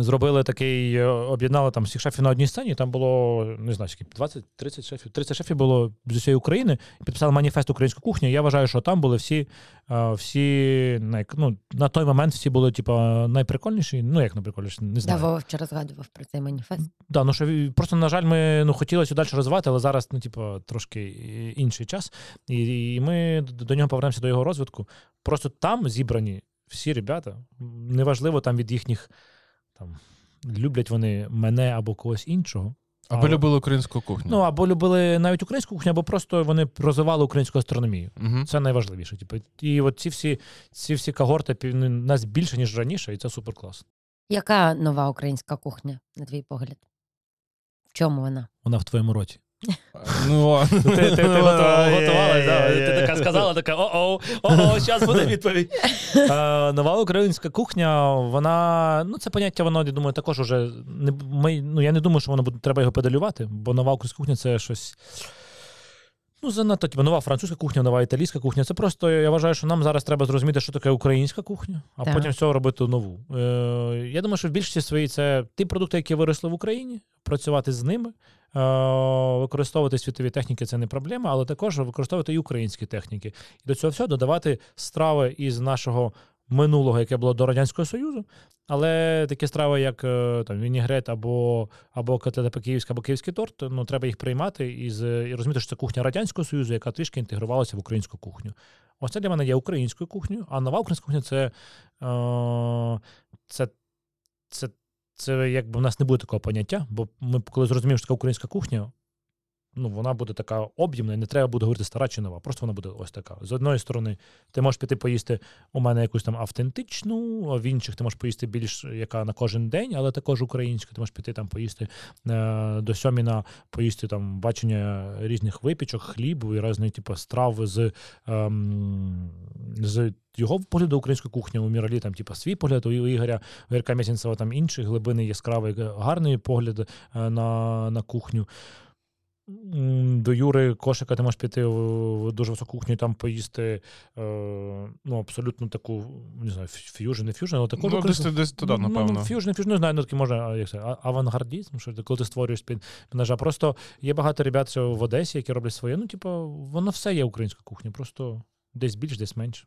зробили такий, е, об'єднали там всіх шефів на одній сцені. Там було не знаю, скільки 20-30 шефів. 30 шефів було з усієї України. І підписали маніфест української кухні. Я вважаю, що там були всі, е, всі ну, на той момент всі були, типа, найприкольніші. Ну, як найприкольніші, не Да, знаю. Вова вчора згадував про цей маніфест. Да, ну що просто, на жаль, ми ну, хотіли далі розвивати, але зараз, ну, типу, трошки інший час. І, і ми до нього повернемося до його розвитку. Просто там зібрані всі ребята, неважливо там від їхніх там. Люблять вони мене або когось іншого. Або а, любили українську кухню. Ну, або любили навіть українську кухню, або просто вони розвивали українську астрономію. Угу. Це найважливіше. Типу. І от ці всі, ці всі когорти ну, нас більше, ніж раніше, і це супер клас. Яка нова українська кухня, на твій погляд? В чому вона? Вона в твоєму роті. Ну, Ти, ти, ти готова- готувалась, да? Ти така сказала, така о-о, о-о, зараз буде відповідь. Е, Нова українська кухня, вона, ну це поняття, воно, я думаю, також уже не ми, ну я не думаю, що воно буде треба його педалювати, бо нова українська кухня це щось. Ну, занадто типу, нова французька кухня, нова італійська кухня. Це просто я вважаю, що нам зараз треба зрозуміти, що таке українська кухня, а Так. потім з цього робити нову. Е, я думаю, що в більшості своїй це ті продукти, які виросли в Україні, працювати з ними. Е, Використовувати світові техніки це не проблема, але також використовувати і українські техніки. І до цього всього додавати страви із нашого минулого, яке було до Радянського Союзу. Але такі страви, як е, там вінігрет або, або котлета по-київська, або київський торт, ну треба їх приймати і, і розуміти, що це кухня Радянського Союзу, яка трішки інтегрувалася в українську кухню. Ось це для мене є українською кухнею, а нова українська кухня це, е, це, це, це якби в нас не буде такого поняття, бо ми коли зрозуміємо, що така українська кухня, ну, вона буде така об'ємна, і не треба буде говорити стара чи нова. Просто вона буде ось така. З одної сторони, ти можеш піти поїсти у мене якусь там автентичну, в інших ти можеш поїсти більш яка на кожен день, але також українська. Ти можеш піти там поїсти е, до сьоміна, поїсти там бачення різних випічок, хлібу і різних типу, страв з, ем, з його погляду української кухні. У Міралі там, типу, свій погляд, у Ігоря у Ірка Мєсінцева там інший глибинний, яскравий, гарний погляд е, на, на кухню. До Юри Кошика ти можеш піти в дуже високу кухню і там поїсти е, ну, абсолютно таку, не знаю, fusion, не fusion, але також Ну, десь, десь туди, напевно. Ну, fusion, fusion, не знаю, ну таки може, а, як це, авангардізм, що коли ти створюєш під ножа. Просто є багато ребят в Одесі, які роблять своє. Ну, типу, воно все є українська кухня, просто десь більш, десь менше.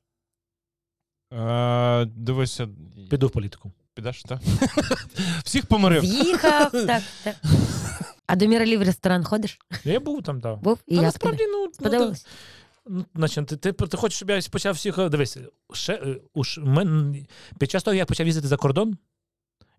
Е, дивися, Піду в політику. підеш, так? Всіх помирив. З'їхав, так, так. А до Міралі в ресторан ходиш? Я був там, так. Був? І Та як насправді, ну, ну, ти- Сподобалось? Ну, значить, ти, ти, ти хочеш, щоб я почав всіх. е, Дивись, ще, е, уж, мен, під час того, як я почав їздити за кордон,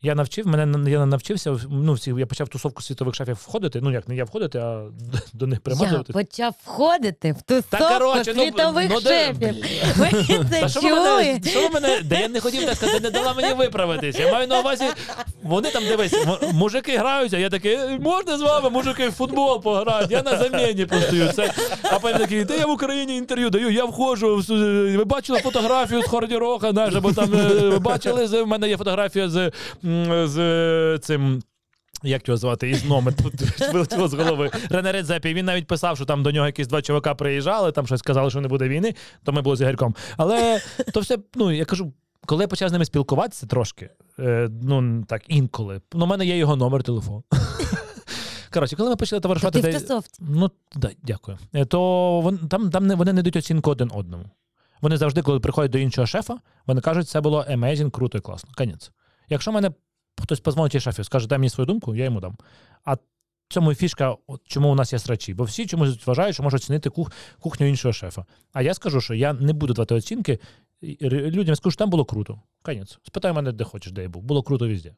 я навчив, мене я навчився, ну, всі, я почав в тусовку світових шефів входити. Ну, як не я входити, а до них Я примазувати. почав входити в тусовку коротше, ну, світових ну, шефів. Ви це що ви мене, що ви мене, де я не хотів так сказати, не дала мені виправитись. Я маю на увазі, вони там дивись, мужики граються, я такий, «Е, можна з вами, мужики, в футбол пограють, я на заміні постою. Це, а потім такий, де я в Україні інтерв'ю даю, я входжу, ви бачили фотографію з Хорді Роха, знаєш, або там, е, ви бачили, з- в мене є фотографія з, з е, цим. Як його звати? Із номер тут вилетіло з голови. Рене Редзепі. Він навіть писав, що там до нього якісь два чувака приїжджали, там щось сказали, що не буде війни, то ми були з Ігорьком. Але то все, ну я кажу, коли я почав з ними спілкуватися трошки, е, ну так інколи, ну, у мене є його номер телефону. Коротше, коли ми почали То товаришувати, ти де- Ну, да, дякую. Е, То вон, там, там не, вони не дають оцінку один одному. Вони завжди, коли приходять до іншого шефа, вони кажуть, це було amazing, круто і класно. Конець. Якщо мене хтось позвонить і шефі, скаже, дай мені свою думку, я йому дам. А цьому фішка, чому у нас є срачі. Бо всі чомусь вважають, що можуть оцінити кух, кухню іншого шефа. А я скажу, що я не буду давати оцінки. Людям скажу, що там було круто. Конець. Спитай мене, де хочеш, де я був. Було круто везде.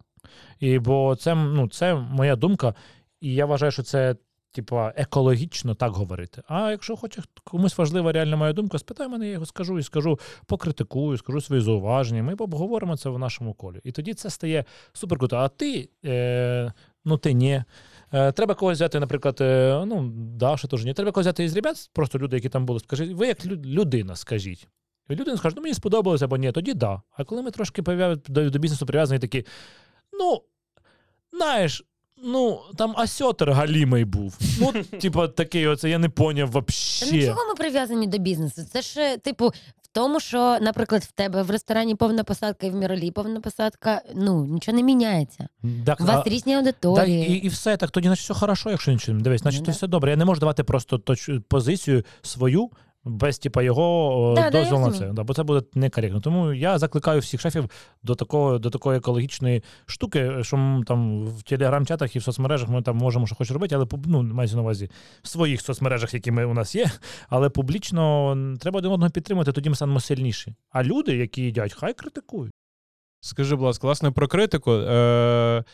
І бо це, ну, це моя думка, і я вважаю, що це типа, екологічно так говорити. А якщо хоче комусь важлива реальна моя думка, спитай мене, я його скажу і скажу, покритикую, скажу свої зауваження. Ми обговоримо це в нашому колі. І тоді це стає супер круто. А ти, е, ну ти ні. Е, треба когось взяти, наприклад, е, ну, Даша теж ні. Треба когось взяти із ребят, просто люди, які там були, скажіть, ви як людина, скажіть. І людина скаже, ну мені сподобалося або ні, тоді да. А коли ми трошки до бізнесу прив'язані такі, ну, знаєш, ну, там асьотер галімий був. Ну, типа, такий, оце я не поняв Та вообще. ну чого ми прив'язані до бізнесу? Це ж, е, типу, в тому, що, наприклад, в тебе в ресторані повна посадка і в Міролі повна посадка, ну, нічого не міняється. Так, У вас а- різні Да, аудиторії. і, і все, так тоді значить все хорошо, якщо нічого не дивись, значить Ну, то да. все добре. Я не можу давати просто точ, позицію свою без типа його Да, да, на це. Да, бо це буде некоректно. Тому я закликаю всіх шефів до такого, до такої екологічної штуки, що м, там в телеграм-чатах і в соцмережах ми там можемо що хочеш робити, але ну, мається на увазі в своїх соцмережах, які ми, у нас є, але публічно треба один одного підтримувати, тоді ми станемо сильніші. А люди, які їдять, хай критикують. Скажи, будь ласка, власне, про критику. Е,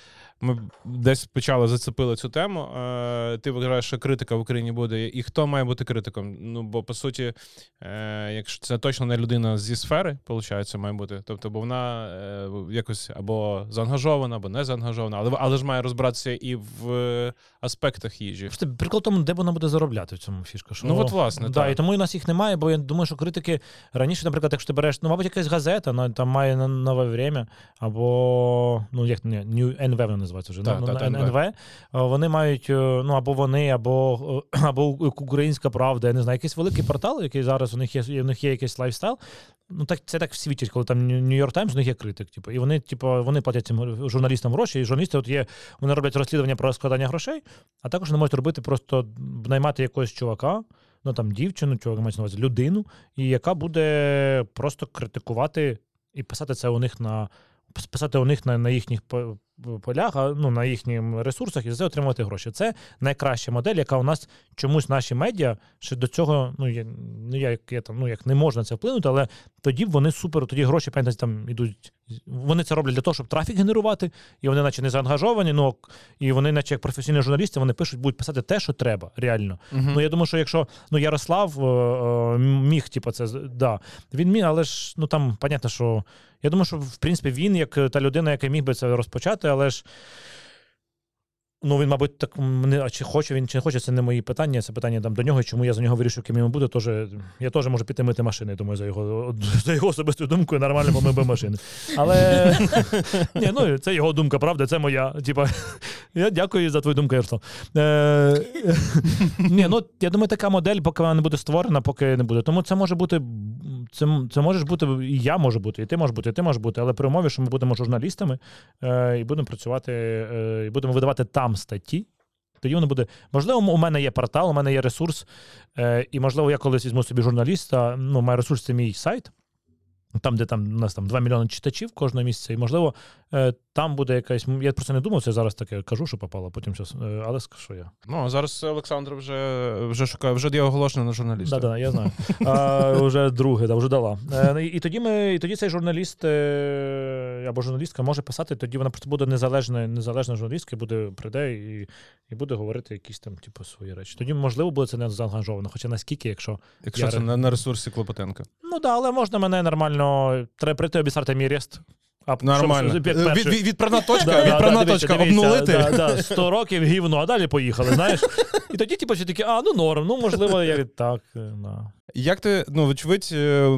ми десь почали зацепили цю тему. Е, ти вважаєш, що критика в Україні буде. І хто має бути критиком? Ну, бо по суті, е, якщо це точно не людина зі сфери, виходить, має бути. Тобто, бо вона е, якось або заангажована, або не заангажована, але, але ж має розбиратися і в аспектах їжі. Прикол тому, де вона буде заробляти в цьому фішка. Що, Ну, от, власне, да, так. і тому і нас їх немає, бо я думаю, що критики раніше, наприклад, якщо ти береш, ну, мабуть, якась газета, там має на- нове время, або ну як не New NV називається вже. Так, ну, так. NV, е, вони мають, е, ну або вони, або, е, або Українська Правда, я не знаю, якийсь великий портал, який зараз у них є, у них є якийсь лайфстайл. Ну так це так в коли там Нью-Йорк Таймс, у них є критик. Типу, і вони, типу, вони платять цим журналістам гроші, і журналісти от є, вони роблять розслідування про складання грошей, а також вони можуть робити просто наймати якогось чувака, ну там дівчину, чувак мається на увазі, людину, і яка буде просто критикувати і писати це у них на писати у них на, на їхніх по- полях, ну, на їхніх ресурсах і за це отримувати гроші. Це найкраща модель, яка у нас чомусь наші медіа ще до цього, ну я, ну, я, я там, ну, як не можна це вплинути, але тоді вони супер, тоді гроші пам'ятаєте, там ідуть. Вони це роблять для того, щоб трафік генерувати, і вони, наче не заангажовані, ну і вони, наче як професійні журналісти, вони пишуть, будуть писати те, що треба, реально. Мгм. Ну я думаю, що якщо ну Ярослав е, е, міг, типу, це да, він міг, але ж ну там понятно, що я думаю, що в принципі він, як та людина, яка міг би це розпочати, але ж. Ну, він, мабуть, так не, чи хоче він, чи не хоче, це не мої питання, це питання там до нього. Чому я за нього вирішив, ким йому буде, теж я теж можу піти мити машини, думаю, за його за його особистою думкою нормально помив би машини. Але ні, ну це його думка, правда, це моя. Типа, я дякую за твою думку, Ярослав. Е, ні, ну я думаю, така модель, поки вона не буде створена, поки не буде. Тому це може бути. Це, це можеш бути, і я можу бути, і ти можеш бути, і ти можеш бути, але при умові, що ми будемо журналістами е, і будемо працювати, е, і будемо видавати там статті. Тоді воно буде. Можливо, у мене є портал, у мене є ресурс, е, і можливо, я колись візьму собі журналіста. Ну, мій ресурс це мій сайт. Там, де там у нас там 2 мільйони читачів кожного місяця, і можливо, там буде якась. Я просто не думав, це зараз таке кажу, що попало, потім щас, е, але що я. Ну, а зараз Олександр вже, вже шукає, вже є оголошено на журналіста. Да, да, я знаю. А, вже друге, да, вже дала. Е, і, і тоді ми, і тоді цей журналіст е, або журналістка може писати, тоді вона просто буде незалежна, незалежна журналістка, буде прийде і, і буде говорити якісь там, типу, свої речі. Тоді, можливо, буде це не заангажовано. Хоча наскільки, якщо. Якщо Я це на, ресурсі Клопотенка. Ну да, але можна мене нормально. Треба прийти обісрати мій рест. А Нормально. щоб- як Від, перший- від, відправна точка, Да, відправна да, точка дивіться, обнулити. Да, да, 100 років гівно, а далі поїхали, знаєш. І тоді, типу, всі такі, а, ну норм, ну можливо, я так. е, Да. Як ти, ну, вочевидь, е,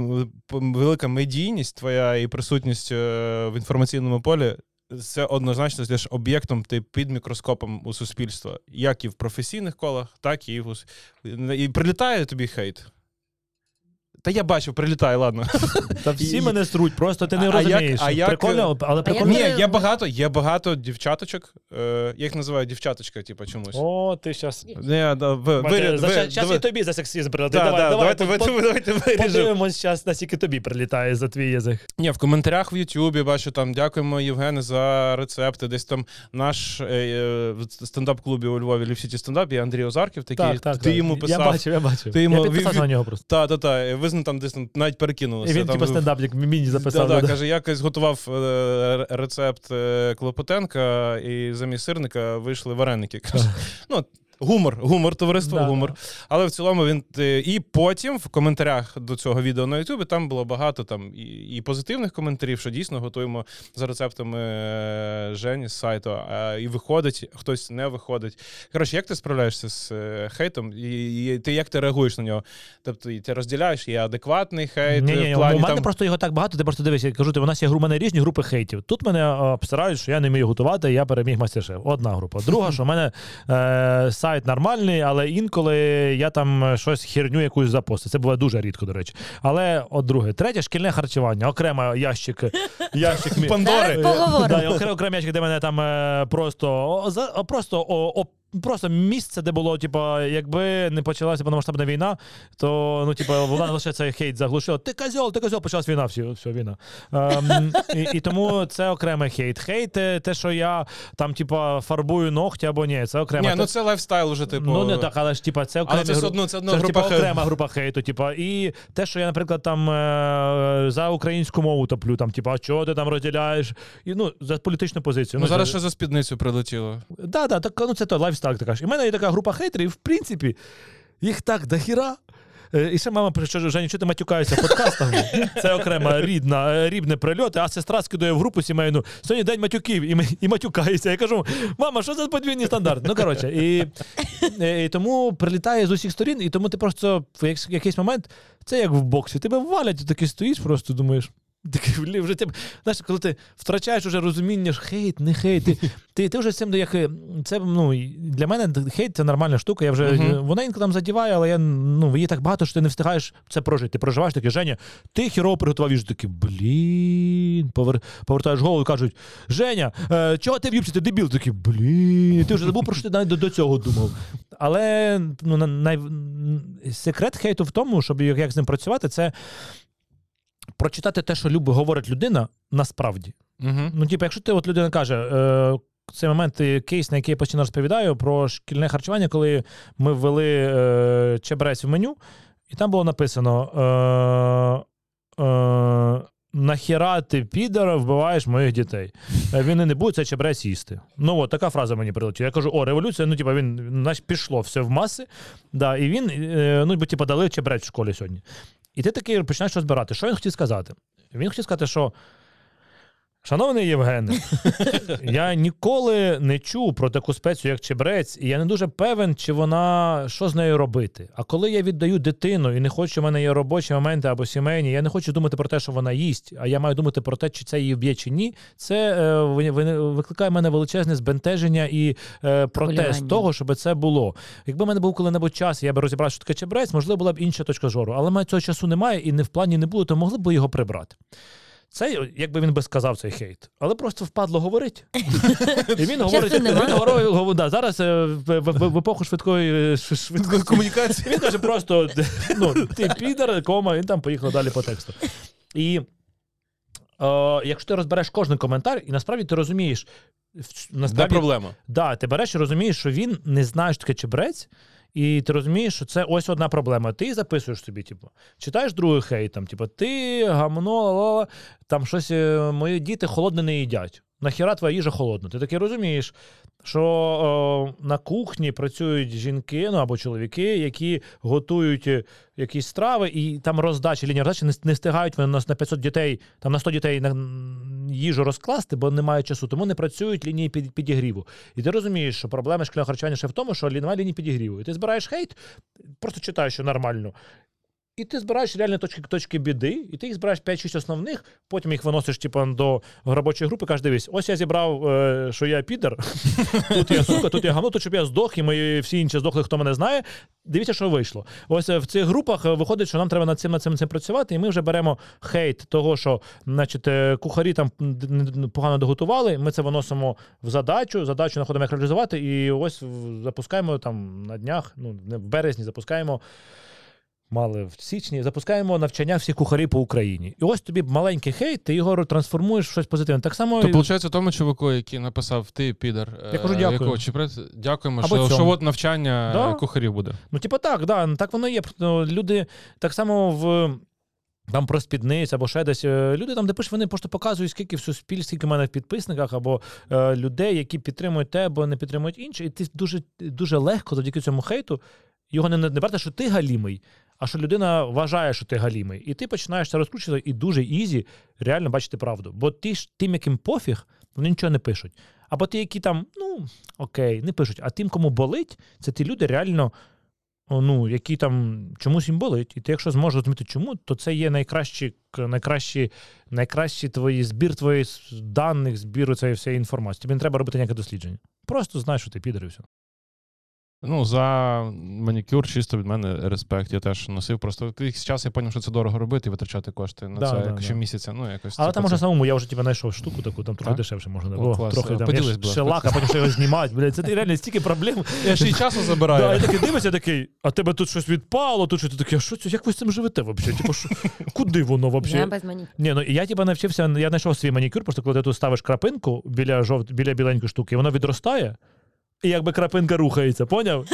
велика медійність твоя і присутність е, в інформаційному полі. Це однозначно стаєш об'єктом ти під мікроскопом у суспільства, як і в професійних колах, так і в і прилітає тобі хейт. Та я бачив, прилітає, ладно. Та всі мене сруть, просто ти не А як- розумієш. а як- Прикольно, але А прикольно. Ні, є багато, є багато дівчаточок. Е, я їх називаю дівчаточка, типу, чомусь. О, ти щас. Не, да, ви, ви, ви, Зараз давай- і тобі за сексизм прилетить. Да, давай, да, давай, давайте, по- давайте, давайте виріжемо. Подивимось зараз, наскільки тобі прилітає за твій язик. Ні, в коментарях в Ютубі бачу там дякуємо Євгене за рецепти. Десь там наш е, е, в стендап-клубі у Львові Лівсіті стендап є Андрій Озарків, такий. ти йому писав. Я бачив, я бачив. Ти йому- Я підписався він- на нього просто. Та, та, та. Ви з ним там десь там навіть перекинулося. І він типу стендап, як міні записав. Да, да. каже, я якось готував е, рецепт е, Клопотенка, і замість сирника вийшли вареники. Каже, ну, гумор, гумор, товариство, Да, гумор. Але в цілому він. е, І потім в коментарях до цього відео на Ютубі там було багато там і, і позитивних коментарів, що дійсно готуємо за рецептами е, Жені з сайту. А, і виходить, хтось не виходить. Коротше, як ти справляєшся з е, хейтом? І, і ти як ти реагуєш на нього? Тобто, ти розділяєш, є адекватний хейт. Ні, в плані у мене там... просто його так багато, ти просто дивишся, я кажу, ти, у нас є у мене різні групи хейтів. Тут мене обсирають, що я не вмію готувати, я переміг мастер-шеф. Одна група. Друга, що в мене е, сайт нормальний, але інколи я там щось херню якусь запостив. Це буває дуже рідко, до речі. Але от друге, третє шкільне харчування, окремо ящик. ящик Пандори. Да, і окрем, окрем ящик, де мене там е, просто за- просто Просто місце, де було, типа, якби не почалася повномасштабна війна, то ну, типа, вона лише цей хейт заглушила. Ти козьол, ти козьол, почалась війна, все, все війна. Ем, і, і тому це окремий хейт. Хейт, те, що я там, типа, фарбую ногті або ні, це окремо. Ні, ну це лайфстайл вже, типу. Ну, не так, але ж типа це окремі Але це все одно, це одна це група хейту. окрема група хейту. Типа, і те, що я, наприклад, там е, за українську мову топлю, там, типа, а чого ти там розділяєш? І ну за політичну позицію. Ну, зараз ще за спідницю прилетіло. Да, да, так, ну це то лайфстайл така ж. І в мене є така група хейтерів, в принципі, їх так дохіра. Е, І ще мама пише, що Женя, ти матюкаєшся в подкастах? Це окрема рідна, е, рідне прильоти, а сестра скидує в групу сімейну. Сьогодні день матюків і, і матюкається. Я кажу, мама, що за подвійний стандарт? Ну, коротше, і, е, і тому прилітає з усіх сторін, і тому ти просто в якийсь момент, це як в боксі, тебе валять, ти такий стоїш, просто думаєш. Вже ти, знаєш, коли ти втрачаєш уже розуміння, ж хейт, не хейт, ти, ти, ти вже з цим як е, це ну для мене хейт це нормальна штука. Я вже Мгм. вона інколи там задіває, але я ну її так багато, що ти не встигаєш це прожити. Ти проживаєш таке, Женя, ти хірово приготував їжу. Такий, блін, повер, повертаєш голову і кажуть: Женя, е, чого ти в'їбся, ти дебіл? Такий, блін, ти вже забув про що ти навіть до, до цього думав. Але ну, най... секрет хейту в тому, щоб як з ним працювати, це прочитати те, що любить, говорить людина насправді. Угу. Ну, типу, якщо ти от людина каже, е, цей момент е, кейс, на який я постійно розповідаю про шкільне харчування, коли ми ввели е, чебрець в меню, і там було написано: е, е, нахіра ти підара вбиваєш моїх дітей. Е, Він і не буде цей чебрець їсти. Ну от така фраза мені прилетіла. Я кажу: о, революція, ну типа він знаєш, пішло все в маси. Да, і він, е, ну, бо типа дали чебрець в школі сьогодні. І ти такий починаєш розбирати. Що він хотів сказати? Він хотів сказати, що. Шановний Євгене, я ніколи не чув про таку спецію, як чебрець, і я не дуже певен, чи вона що з нею робити. А коли я віддаю дитину і не хочу, в мене є робочі моменти або сімейні, я не хочу думати про те, що вона їсть, а я маю думати про те, чи це її вб'є чи ні. Це е, ви- ви- викликає в мене величезне збентеження і е, протест того, щоб це було. Якби в мене був коли-небудь час, я би розібрався, що таке чебрець, можливо, була б інша точка зору. Але мене цього часу немає і не в плані не було, то могли б його прибрати. Це, якби він би сказав цей хейт, але просто впадло говорить. І він говорить, він да, зараз е, в, епоху швидкої е, швидкої комунікації. Він каже просто: ну, ти підар, кома, він там поїхав далі по тексту. І е, якщо ти розбереш кожен коментар, і насправді ти розумієш, Де насправді, проблема? Да, ти береш і розумієш, що він не знає, що таке чебрець, і ти розумієш, що це ось одна проблема. Ти записуєш собі, типу, читаєш другий хейт, там, типу, ти гамно, там щось е, мої діти холодне не їдять. Нахіра твоя їжа холодна. Ти таки розумієш, що о, на кухні працюють жінки, ну або чоловіки, які готують е, якісь страви, і там роздача, лінія роздачі не, не встигають вони на, на 500 дітей, там на 100 дітей на їжу розкласти, бо немає часу, тому не працюють лінії під, підігріву. І ти розумієш, що проблема шкільного харчування ще в тому, що немає лінії підігріву. І ти збираєш хейт, просто читаєш, що нормально. І ти збираєш реальні точки, точки біди, і ти їх збираєш 5-6 основних, потім їх виносиш типу, до робочої групи, кажеш, дивись, ось я зібрав, е, що я підер, тут я сука, тут я гамно, тут щоб я здох, і мої всі інші здохли, хто мене знає. Дивіться, що вийшло. Ось е, в цих групах е, виходить, що нам треба над цим над цим, над цим працювати, і ми вже беремо хейт того, що значить, кухарі там погано доготували. Ми це виносимо в задачу, задачу знаходимо, як реалізувати, і ось запускаємо там на днях, ну в березні, запускаємо. Мали в січні, запускаємо навчання всіх кухарів по Україні. І ось тобі маленький хейт, ти його трансформуєш в щось позитивне. Так само То і- виходить, тому чуваку, який написав ти підар, Я кажу, е, дякую. якого чебрець, дякуємо, Або що, цьому. що от навчання Да. е, кухарів буде. Ну, типу, так, да, так воно є. Ну, Люди так само в. Там про спідниць або ще десь. е, Люди там, де пишуть, вони просто показують, скільки в суспільстві, скільки в мене в підписниках, або е, людей, які підтримують те, або не підтримують інше. І ти дуже, дуже легко завдяки цьому хейту його не, не брати, що ти галімий, а що людина вважає, що ти галімий. І ти починаєш це розкручувати, і дуже easy реально бачити правду. Бо ти ж тим, яким пофіг, вони нічого не пишуть. Або ті, які там, ну окей, не пишуть. А тим, кому болить, це ті люди реально. Ну, які там чомусь їм болить, і ти, якщо зможеш розуміти, чому, то це є найкращі, найкращі, найкращі твої збір твоїх даних, збіру цієї всієї інформації. Тобі не треба робити ніяке дослідження. Просто знаєш, що ти підер і все. Ну, за манікюр чисто від мене респект. Я теж носив. Просто якийсь час я зрозумів, що це дорого робити і витрачати кошти на Да, це да, як да. Ну, якось Але це там можна самому, я вже типу, знайшов штуку таку, там трохи Так? дешевше можна О, було. Трохи там Поділись, я ласка. шелак, а потім ще його знімати. Блядь, це реально стільки проблем. Я ще й часу Да, забираю. я такий дивишся, такий, а тебе тут щось відпало, тут щось ти такий, а що це? Як ви з цим живете взагалі? Типу, що, куди воно Я взагалі? без манікюру. Ні, ну я типа навчився, я знайшов свій манікюр, просто коли ти тут ставиш крапинку біля жовт, біля біленької штуки, воно відростає, і якби крапинка рухається, поняв?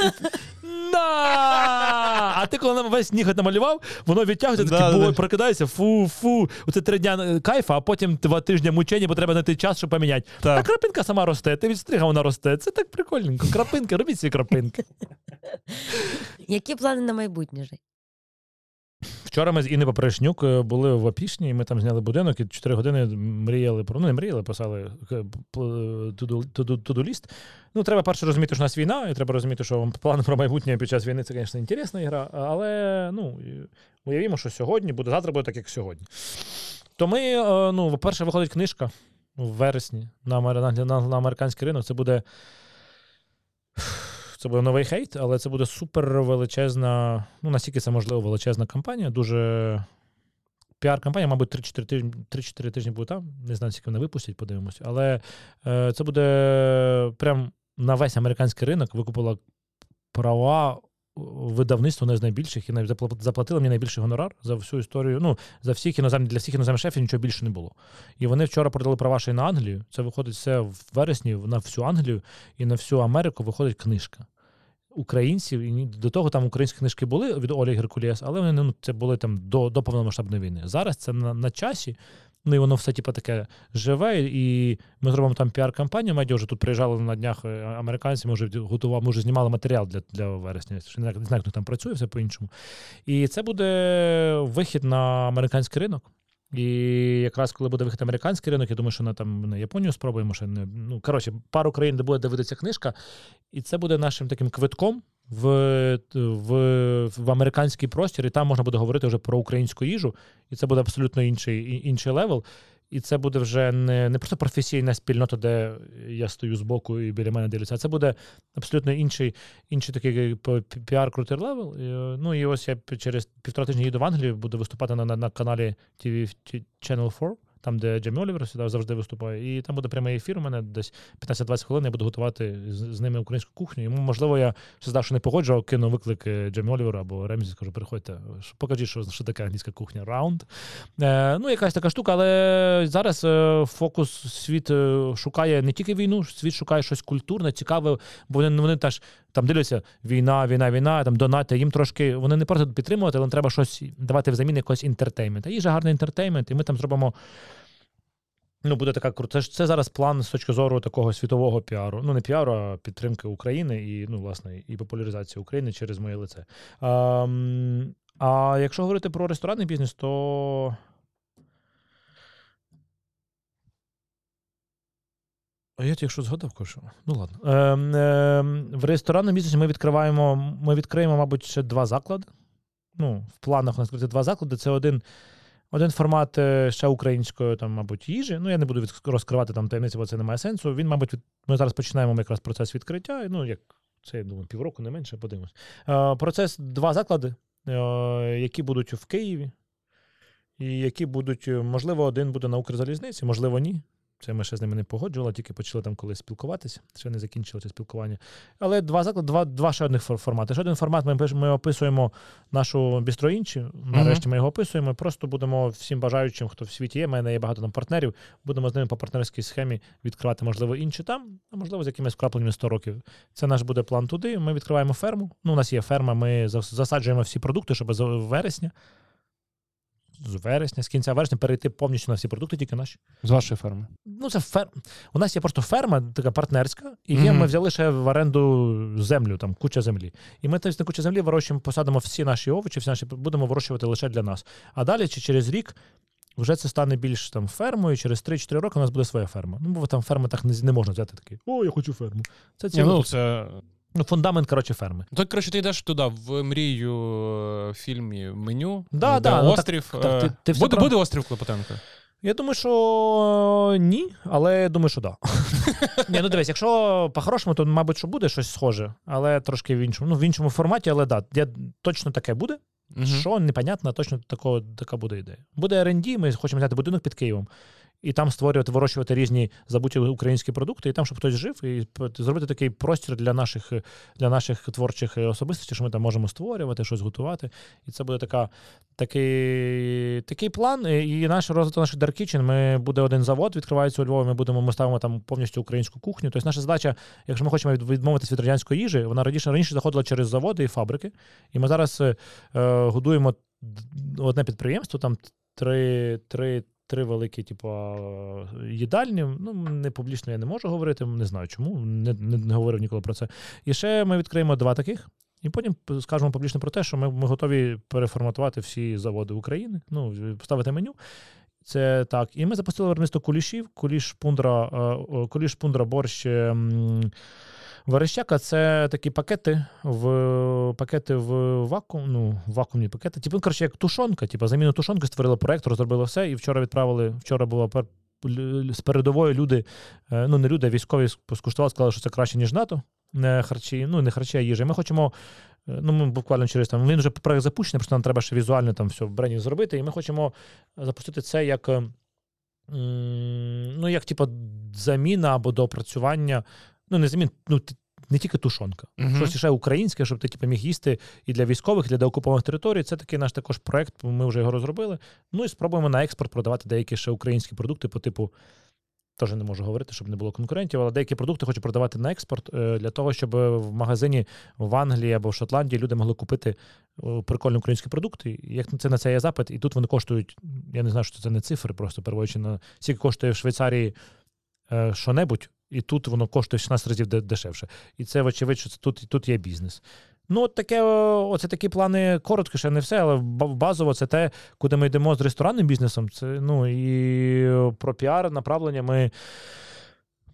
На! А ти коли нам весь ніготь намалював, воно відтягується, Да, такий да, бой, прокидається, фу, фу. Оце три дня кайфа, а потім два тижні мучення, бо треба знайти час, щоб поміняти. А крапинка сама росте, ти відстригав, вона росте. Це так прикольненько. Крапинки, робіть ці крапинки. Які плани на майбутнє Жень? Вчора ми з Інни Попрешнюк е, були в Опішні, і ми там зняли будинок, і 4 години мріяли про. Ну, не мріяли, писали е, туду-ліст. Ну, треба перше розуміти, що у нас війна, і треба розуміти, що плани про майбутнє під час війни це, звісно, інтересна ігра, але ну, уявімо, що сьогодні буде, завтра буде так, як сьогодні. То ми, е, ну, по-перше, виходить книжка в вересні на, на, на, на американський ринок. Це буде. Це буде новий хейт, але це буде супер величезна, ну наскільки це можливо, величезна кампанія. Дуже піар-кампанія, мабуть, 3-4 тижні, 3-4 тижні буде там. Не знаю, скільки вони випустять, подивимось. Але е, це буде прям на весь американський ринок викупила права видавництво одне з найбільших і навіть запла- заплатили мені найбільший гонорар за всю історію. Ну, за всіх іноземних для всіх іноземних шефів нічого більше не було. І вони вчора продали права ще й на Англію. Це виходить все в вересні на всю Англію і на всю Америку виходить книжка. Українців і до того там українські книжки були від Олі Геркуліас, але вони ну, це були там до, до повномасштабної війни. Зараз це на, на часі. Ну і воно все типу, таке живе, і ми зробимо там піар-кампанію. Медіа вже тут приїжджали на днях е, американці, ми вже готували, ми вже знімали матеріал для, для вересня. Не знаю, хто там працює, все по-іншому. І це буде вихід на американський ринок. І якраз коли буде вихід американський ринок, я думаю, що на там на Японію спробуємо ще не. Ну коротше, пару країн, де буде дивитися книжка, і це буде нашим таким квитком в, в, в американський простір, і там можна буде говорити вже про українську їжу, і це буде абсолютно інший, інший level. І це буде вже не, не просто професійна спільнота, де я стою збоку і біля мене дивляться, це буде абсолютно інший, інший такий п- п- піар-крутий level. Ну і ось я через півтора тижні їду в Англію, буду виступати на, на, на каналі TV Channel 4, там, де Джемі Олівер сюди завжди виступає. І там буде прямий ефір. У мене десь 15-20 хвилин. Я буду готувати з, з ними українську кухню. Йому, можливо, я здав, що не погоджував, кину виклик е, Джемі Оліверу або Ремзі, скажу, приходьте, покажіть, що, що таке англійська кухня. Раунд. Е, ну, якась така штука, але зараз е, фокус світ е, шукає не тільки війну, світ шукає щось культурне, цікаве, бо вони, вони теж там дивляться війна, війна, війна, там донати. Їм трошки вони не просто підтримувати, але треба щось давати взамін якогось інтертеймент. А їжа гарний інтертеймент, і ми там зробимо. Ну, буде така крута. Це, це зараз план з точки зору такого світового піару. Ну, не піару, а підтримки України і, ну, власне, і популяризації України через моє лице. А, а якщо говорити про ресторанний бізнес, то. А я якщо згадав, кажу. Ну ладно. Ем, ем, в ресторанному бізнесі ми відкриваємо, ми відкриємо, мабуть, ще два заклади. Ну, в планах у нас два заклади. Це один, один формат е, ще української, там, мабуть, їжі. Ну, я не буду розкривати там таємниці, бо це не має сенсу. Він, мабуть, від... ми зараз починаємо якраз процес відкриття. Ну, як це, я думаю, півроку, не менше, подивимось. Е, процес два заклади, е, які будуть в Києві, і які будуть, можливо, один буде на Укрзалізниці, можливо, ні. Це ми ще з ними не погоджували, тільки почали там колись спілкуватися, ще не закінчили це спілкування. Але два заклади, два, два ще одних формати. Ще один формат ми, ми описуємо нашу бістроінчі. Нарешті ми його описуємо. Просто будемо всім бажаючим, хто в світі є. У мене є багато там партнерів. Будемо з ними по партнерській схемі відкривати, можливо, інші там, а можливо, з якимись вкрапленнями 100 років. Це наш буде план туди. Ми відкриваємо ферму. Ну, у нас є ферма, ми засаджуємо всі продукти, щоб з вересня. З вересня, з кінця вересня перейти повністю на всі продукти, тільки наші. З вашої ферми. Ну, це фер... У нас є просто ферма, така партнерська, і є, Мгм. ми взяли ще в оренду землю, там куча землі. І ми тобто, на куча землі вирощуємо, посадимо всі наші овочі, всі наші будемо вирощувати лише для нас. А далі, чи через рік, вже це стане більш там фермою, через 3-4 роки у нас буде своя ферма. Ну, бо там ферма так не, не можна взяти такий. О, я хочу ферму. Це цілий, ну, ну, фундамент, коротше, ферми. Так, коротше, ти йдеш туди, в мрію е, фільмі меню, Да, де да, ну, так- острів. так, е, ти- ти все буде, прав- буде острів Клопотенка? Я думаю, що ні, але я думаю, що да. Ні, ну дивись, якщо по-хорошому, то, мабуть, що буде щось схоже, але трошки в іншому. Ну, в іншому форматі, але да, я, точно таке буде. Що непонятно, точно такого, така буде ідея. Буде R&D, ми хочемо взяти будинок під Києвом. І там створювати, вирощувати різні забуті українські продукти, і там, щоб хтось жив, і зробити такий простір для наших, для наших творчих особистостей, що ми там можемо створювати, щось готувати. І це буде така, такий, такий план. І наш розвиток наших Dark Kitchen, ми буде один завод, відкривається у Львові. Ми будемо, ми ставимо там повністю українську кухню. Тобто наша задача, якщо ми хочемо від- відмовитися від радянської їжі, вона раніше раніше заходила через заводи і фабрики. І ми зараз е, годуємо одне підприємство, там три, три, три великі, типу, їдальні. Ну, не публічно я не можу говорити, не знаю чому, не, не, говорив ніколи про це. І ще ми відкриємо два таких. І потім скажемо публічно про те, що ми, ми готові переформатувати всі заводи України, ну, поставити меню. Це так. І ми запустили виробництво кулішів, куліш пундра, е, куліш пундра борщ. Верещака це такі пакети в пакети в вакуум, ну, вакуумні пакети. Типу, ну, коротше, як тушонка, типу, заміну тушонки створили проект, розробили все. І вчора відправили. Вчора пер- з передової люди, е, ну не люди, а військові скуштували, сказали, що це краще, ніж НАТО. Не харчі, ну не харчі, а їжа. Ми хочемо. е, Ну, ми буквально через там. Він вже проект запущений, просто нам треба ще візуально там все в бренді зробити. І ми хочемо запустити це як. Ну, як, типу, заміна або доопрацювання. Ну, не замін, ну, не тільки тушонка, Мгм. щось ще українське, щоб ти типу, міг їсти і для військових, і для деокупованих територій. Це такий наш також проект. Ми вже його розробили. Ну і спробуємо на експорт продавати деякі ще українські продукти по типу. Теж не можу говорити, щоб не було конкурентів, але деякі продукти хочу продавати на експорт е, для того, щоб в магазині в Англії або в Шотландії люди могли купити е, прикольні українські продукти. Як це на це є запит, і тут вони коштують. Я не знаю, що це не цифри, просто переводячи на скільки коштує в Швейцарії е, що-небудь, і тут воно коштує 16 разів дешевше. І це, вочевидь, що це тут, тут є бізнес. Ну, от таке, оце такі плани коротко, ще не все, але базово це те, куди ми йдемо з ресторанним бізнесом. Це, ну, і про піар направлення ми.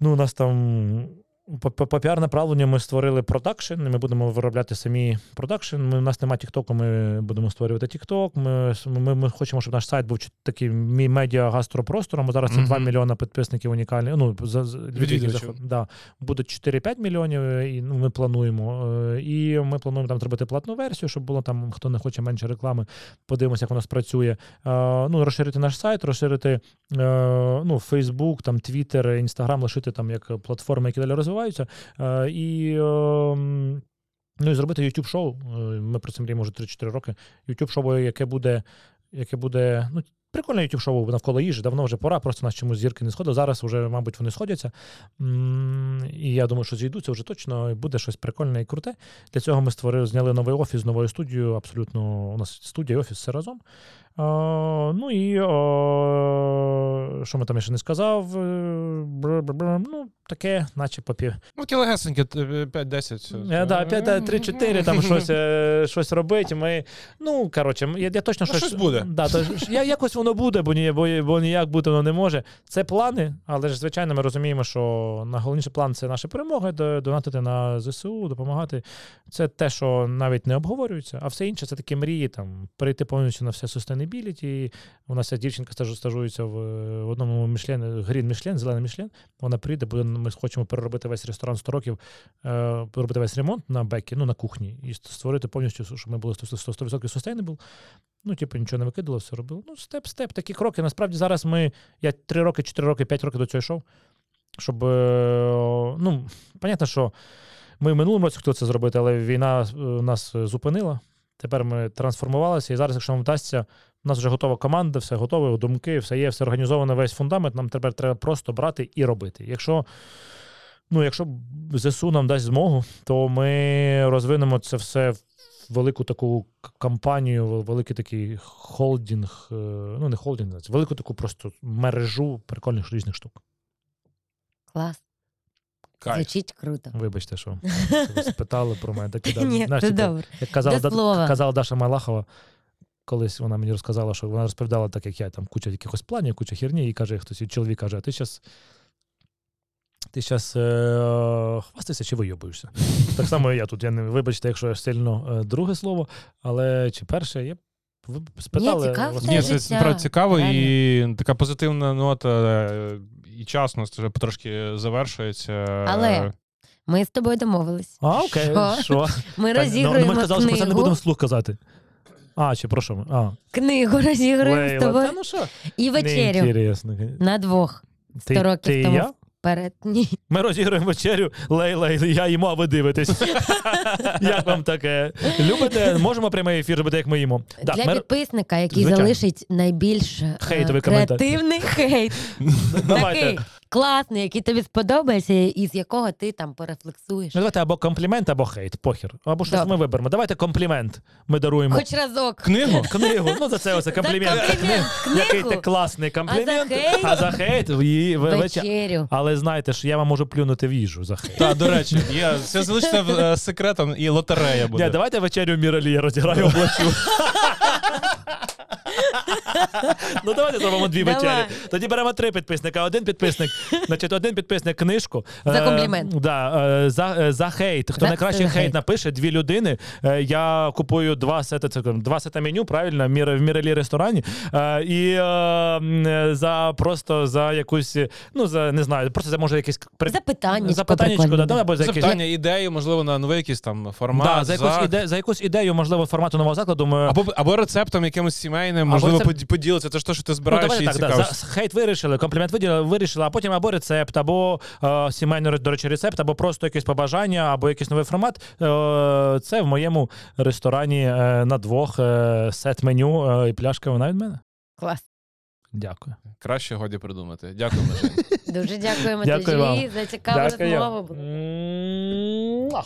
Ну, у нас там по, по, піар направленню ми створили продакшн, ми будемо виробляти самі продакшн. Ми, у нас немає Тіктоку, ми будемо створювати Тікток. Ми, ми, ми хочемо, щоб наш сайт був такий медіа гастропростором. Зараз це Мгм. 2 мільйона підписників унікальні. Ну, за, за, заход- да. Буде 4-5 мільйонів, і ну, ми плануємо. Е, І ми плануємо там зробити платну версію, щоб було там, хто не хоче менше реклами, подивимося, як воно спрацює. Е, Ну, розширити наш сайт, розширити е, ну, Facebook, там, Twitter, Instagram, лишити там як платформи, які далі розвиваються. Е, І, е, ну, і зробити YouTube шоу. Е, Ми про це мріємо вже 3-4 роки. YouTube шоу, яке буде, яке буде. Ну, Прикольне YouTube шоу навколо їжі, давно вже пора, просто нас чомусь зірки не сходили. Зараз вже, мабуть, вони сходяться. І я думаю, що зійдуться вже точно, і буде щось прикольне і круте. Для цього ми створили, зняли новий офіс новою студією. Абсолютно у нас студія і офіс все разом. А, ну і а, що ми там ще не сказав? Е, Ну, таке, наче попів. Ну, легесеньке, 5-10. Да, 5, 3, 4, там щось, е, щось робити. Ми, ну, коротше, я, я точно Ну, щось. щось буде. Да, то, я, якось воно буде, бо, ні, бо, бо ніяк бути воно не може. Це плани, але ж, звичайно, ми розуміємо, що найголовніший план це наша перемога, до- донатити на ЗСУ, допомагати. Це те, що навіть не обговорюється, а все інше це такі мрії, там, перейти повністю на все sustainability. У нас ця дівчинка стажується в, в одному Мішлен, Green Michelin, зелений Мішлен. Вона прийде, буде, ми хочемо переробити весь ресторан 100 років, е, робити весь ремонт на back і, ну на кухні, і створити повністю, щоб ми були 100%, 100% sustainable. Ну, типу, нічого не викидало, все робили. Ну, step-step, такі кроки. Насправді зараз ми, я 3 роки, 4 роки, 5 років до цього йшов, щоб, е, ну, понятно, що ми в минулому році хотіли це зробити, але війна е, нас е, зупинила. Тепер ми трансформувалися, і зараз, якщо нам вдасться, у нас вже готова команда, все готове, думки, все є, все організовано, весь фундамент. Нам тепер треба просто брати і робити. Якщо, ну, якщо ЗСУ нам дасть змогу, то ми розвинемо це все в велику таку кампанію, великий такий холдинг, е, ну не холдинг, це велику таку просто мережу прикольних різних штук. Клас. Кайф. Звучить круто. Вибачте, що спитали про мене. Так, да, Ні, знаєш, це типу, добре. як казала, казала Даша Малахова, колись вона мені розказала, що вона розповідала, так як я там куча якихось планів, куча херні, і каже, хтось чоловік каже, а ти зараз. Ти зараз е- хвастаєшся чи вийобуєшся? Так само і я тут. Я не вибачте, якщо я сильно е, друге слово, але чи перше, я ви це Ні, життя, це справді цікаво реально. і така позитивна нота, е, і часність вже потрошки завершується. Але Ми з тобою домовились. А, окей, Що? що? Ми ну, розігруємо ну, ми казали, що про це не будемо вслух казати. А, чи про що ми? А, книгу розігруємо з тобою та ну що? і вечерю Неінтересно. на двох. Ти, 100 років ти і тому я? Перед ні. Ми розіграємо вечерю, Лейла, і я їмо, а ви дивитесь. Як вам таке? Любите? Можемо прямий ефір робити, як ми їмо. Да, Для ми- підписника, який Звичайно. залишить найбільш е, Хейтовий коментар. креативний хейт, Давайте. Класний, який тобі сподобається, і з якого ти там порефлексуєш. Ну, давайте або комплімент, або хейт, похер. Або щось Добре. ми виберемо. Давайте комплімент. Ми даруємо. Хоч разок. Книгу? Книгу. Ну, за це оце комплімент. За комплімент. Який ти класний комплімент. А за хейт? А за хейт її ви- вечер- Вечерю. Але знаєте ж, я вам можу плюнути в їжу за хейт. Так, до речі, я, це залишиться е, секретом і лотерея буде. Ні, давайте вечерю Міралі я розіграю оплачу. ну давайте зробимо дві Давай. вечері. Тоді беремо три підписника. Один підписник, значить, один підписник книжку. За Е, комплімент. да, е, за, е, за хейт. Хто За найкращий хейт. хейт напише, дві людини. Е, Я купую два сета, це, два сета меню, правильно, в Мір- в Міралі ресторані. Е, І е, м, за просто за якусь, ну за не знаю, просто це може якесь при- Запитання. запитаннячко, да, да, або за якесь Запитання, ідеї, можливо, на новий якийсь там формат. Да, за, якусь за- іде, за якусь ідею, можливо, формату нового закладу. Ми... Або, або рецептом якимось сімейним, Або можливо, рецепт- под- поділиться. Це ж те, що ти Ну, збираєш давайте і так, да, за хейт вирішили, комплімент виділи, вирішили, а потім або рецепт, або е, сімейний, до речі, рецепт, або просто якесь побажання, або якийсь новий формат. Е, це в моєму ресторані е, на двох е, сет меню е, і пляшка вина від мене. Клас. Дякую. Краще годі придумати. Дякуємо, Жень. Дуже дякуємо Дякую тобі вам. за цікаву розмову. Дякую.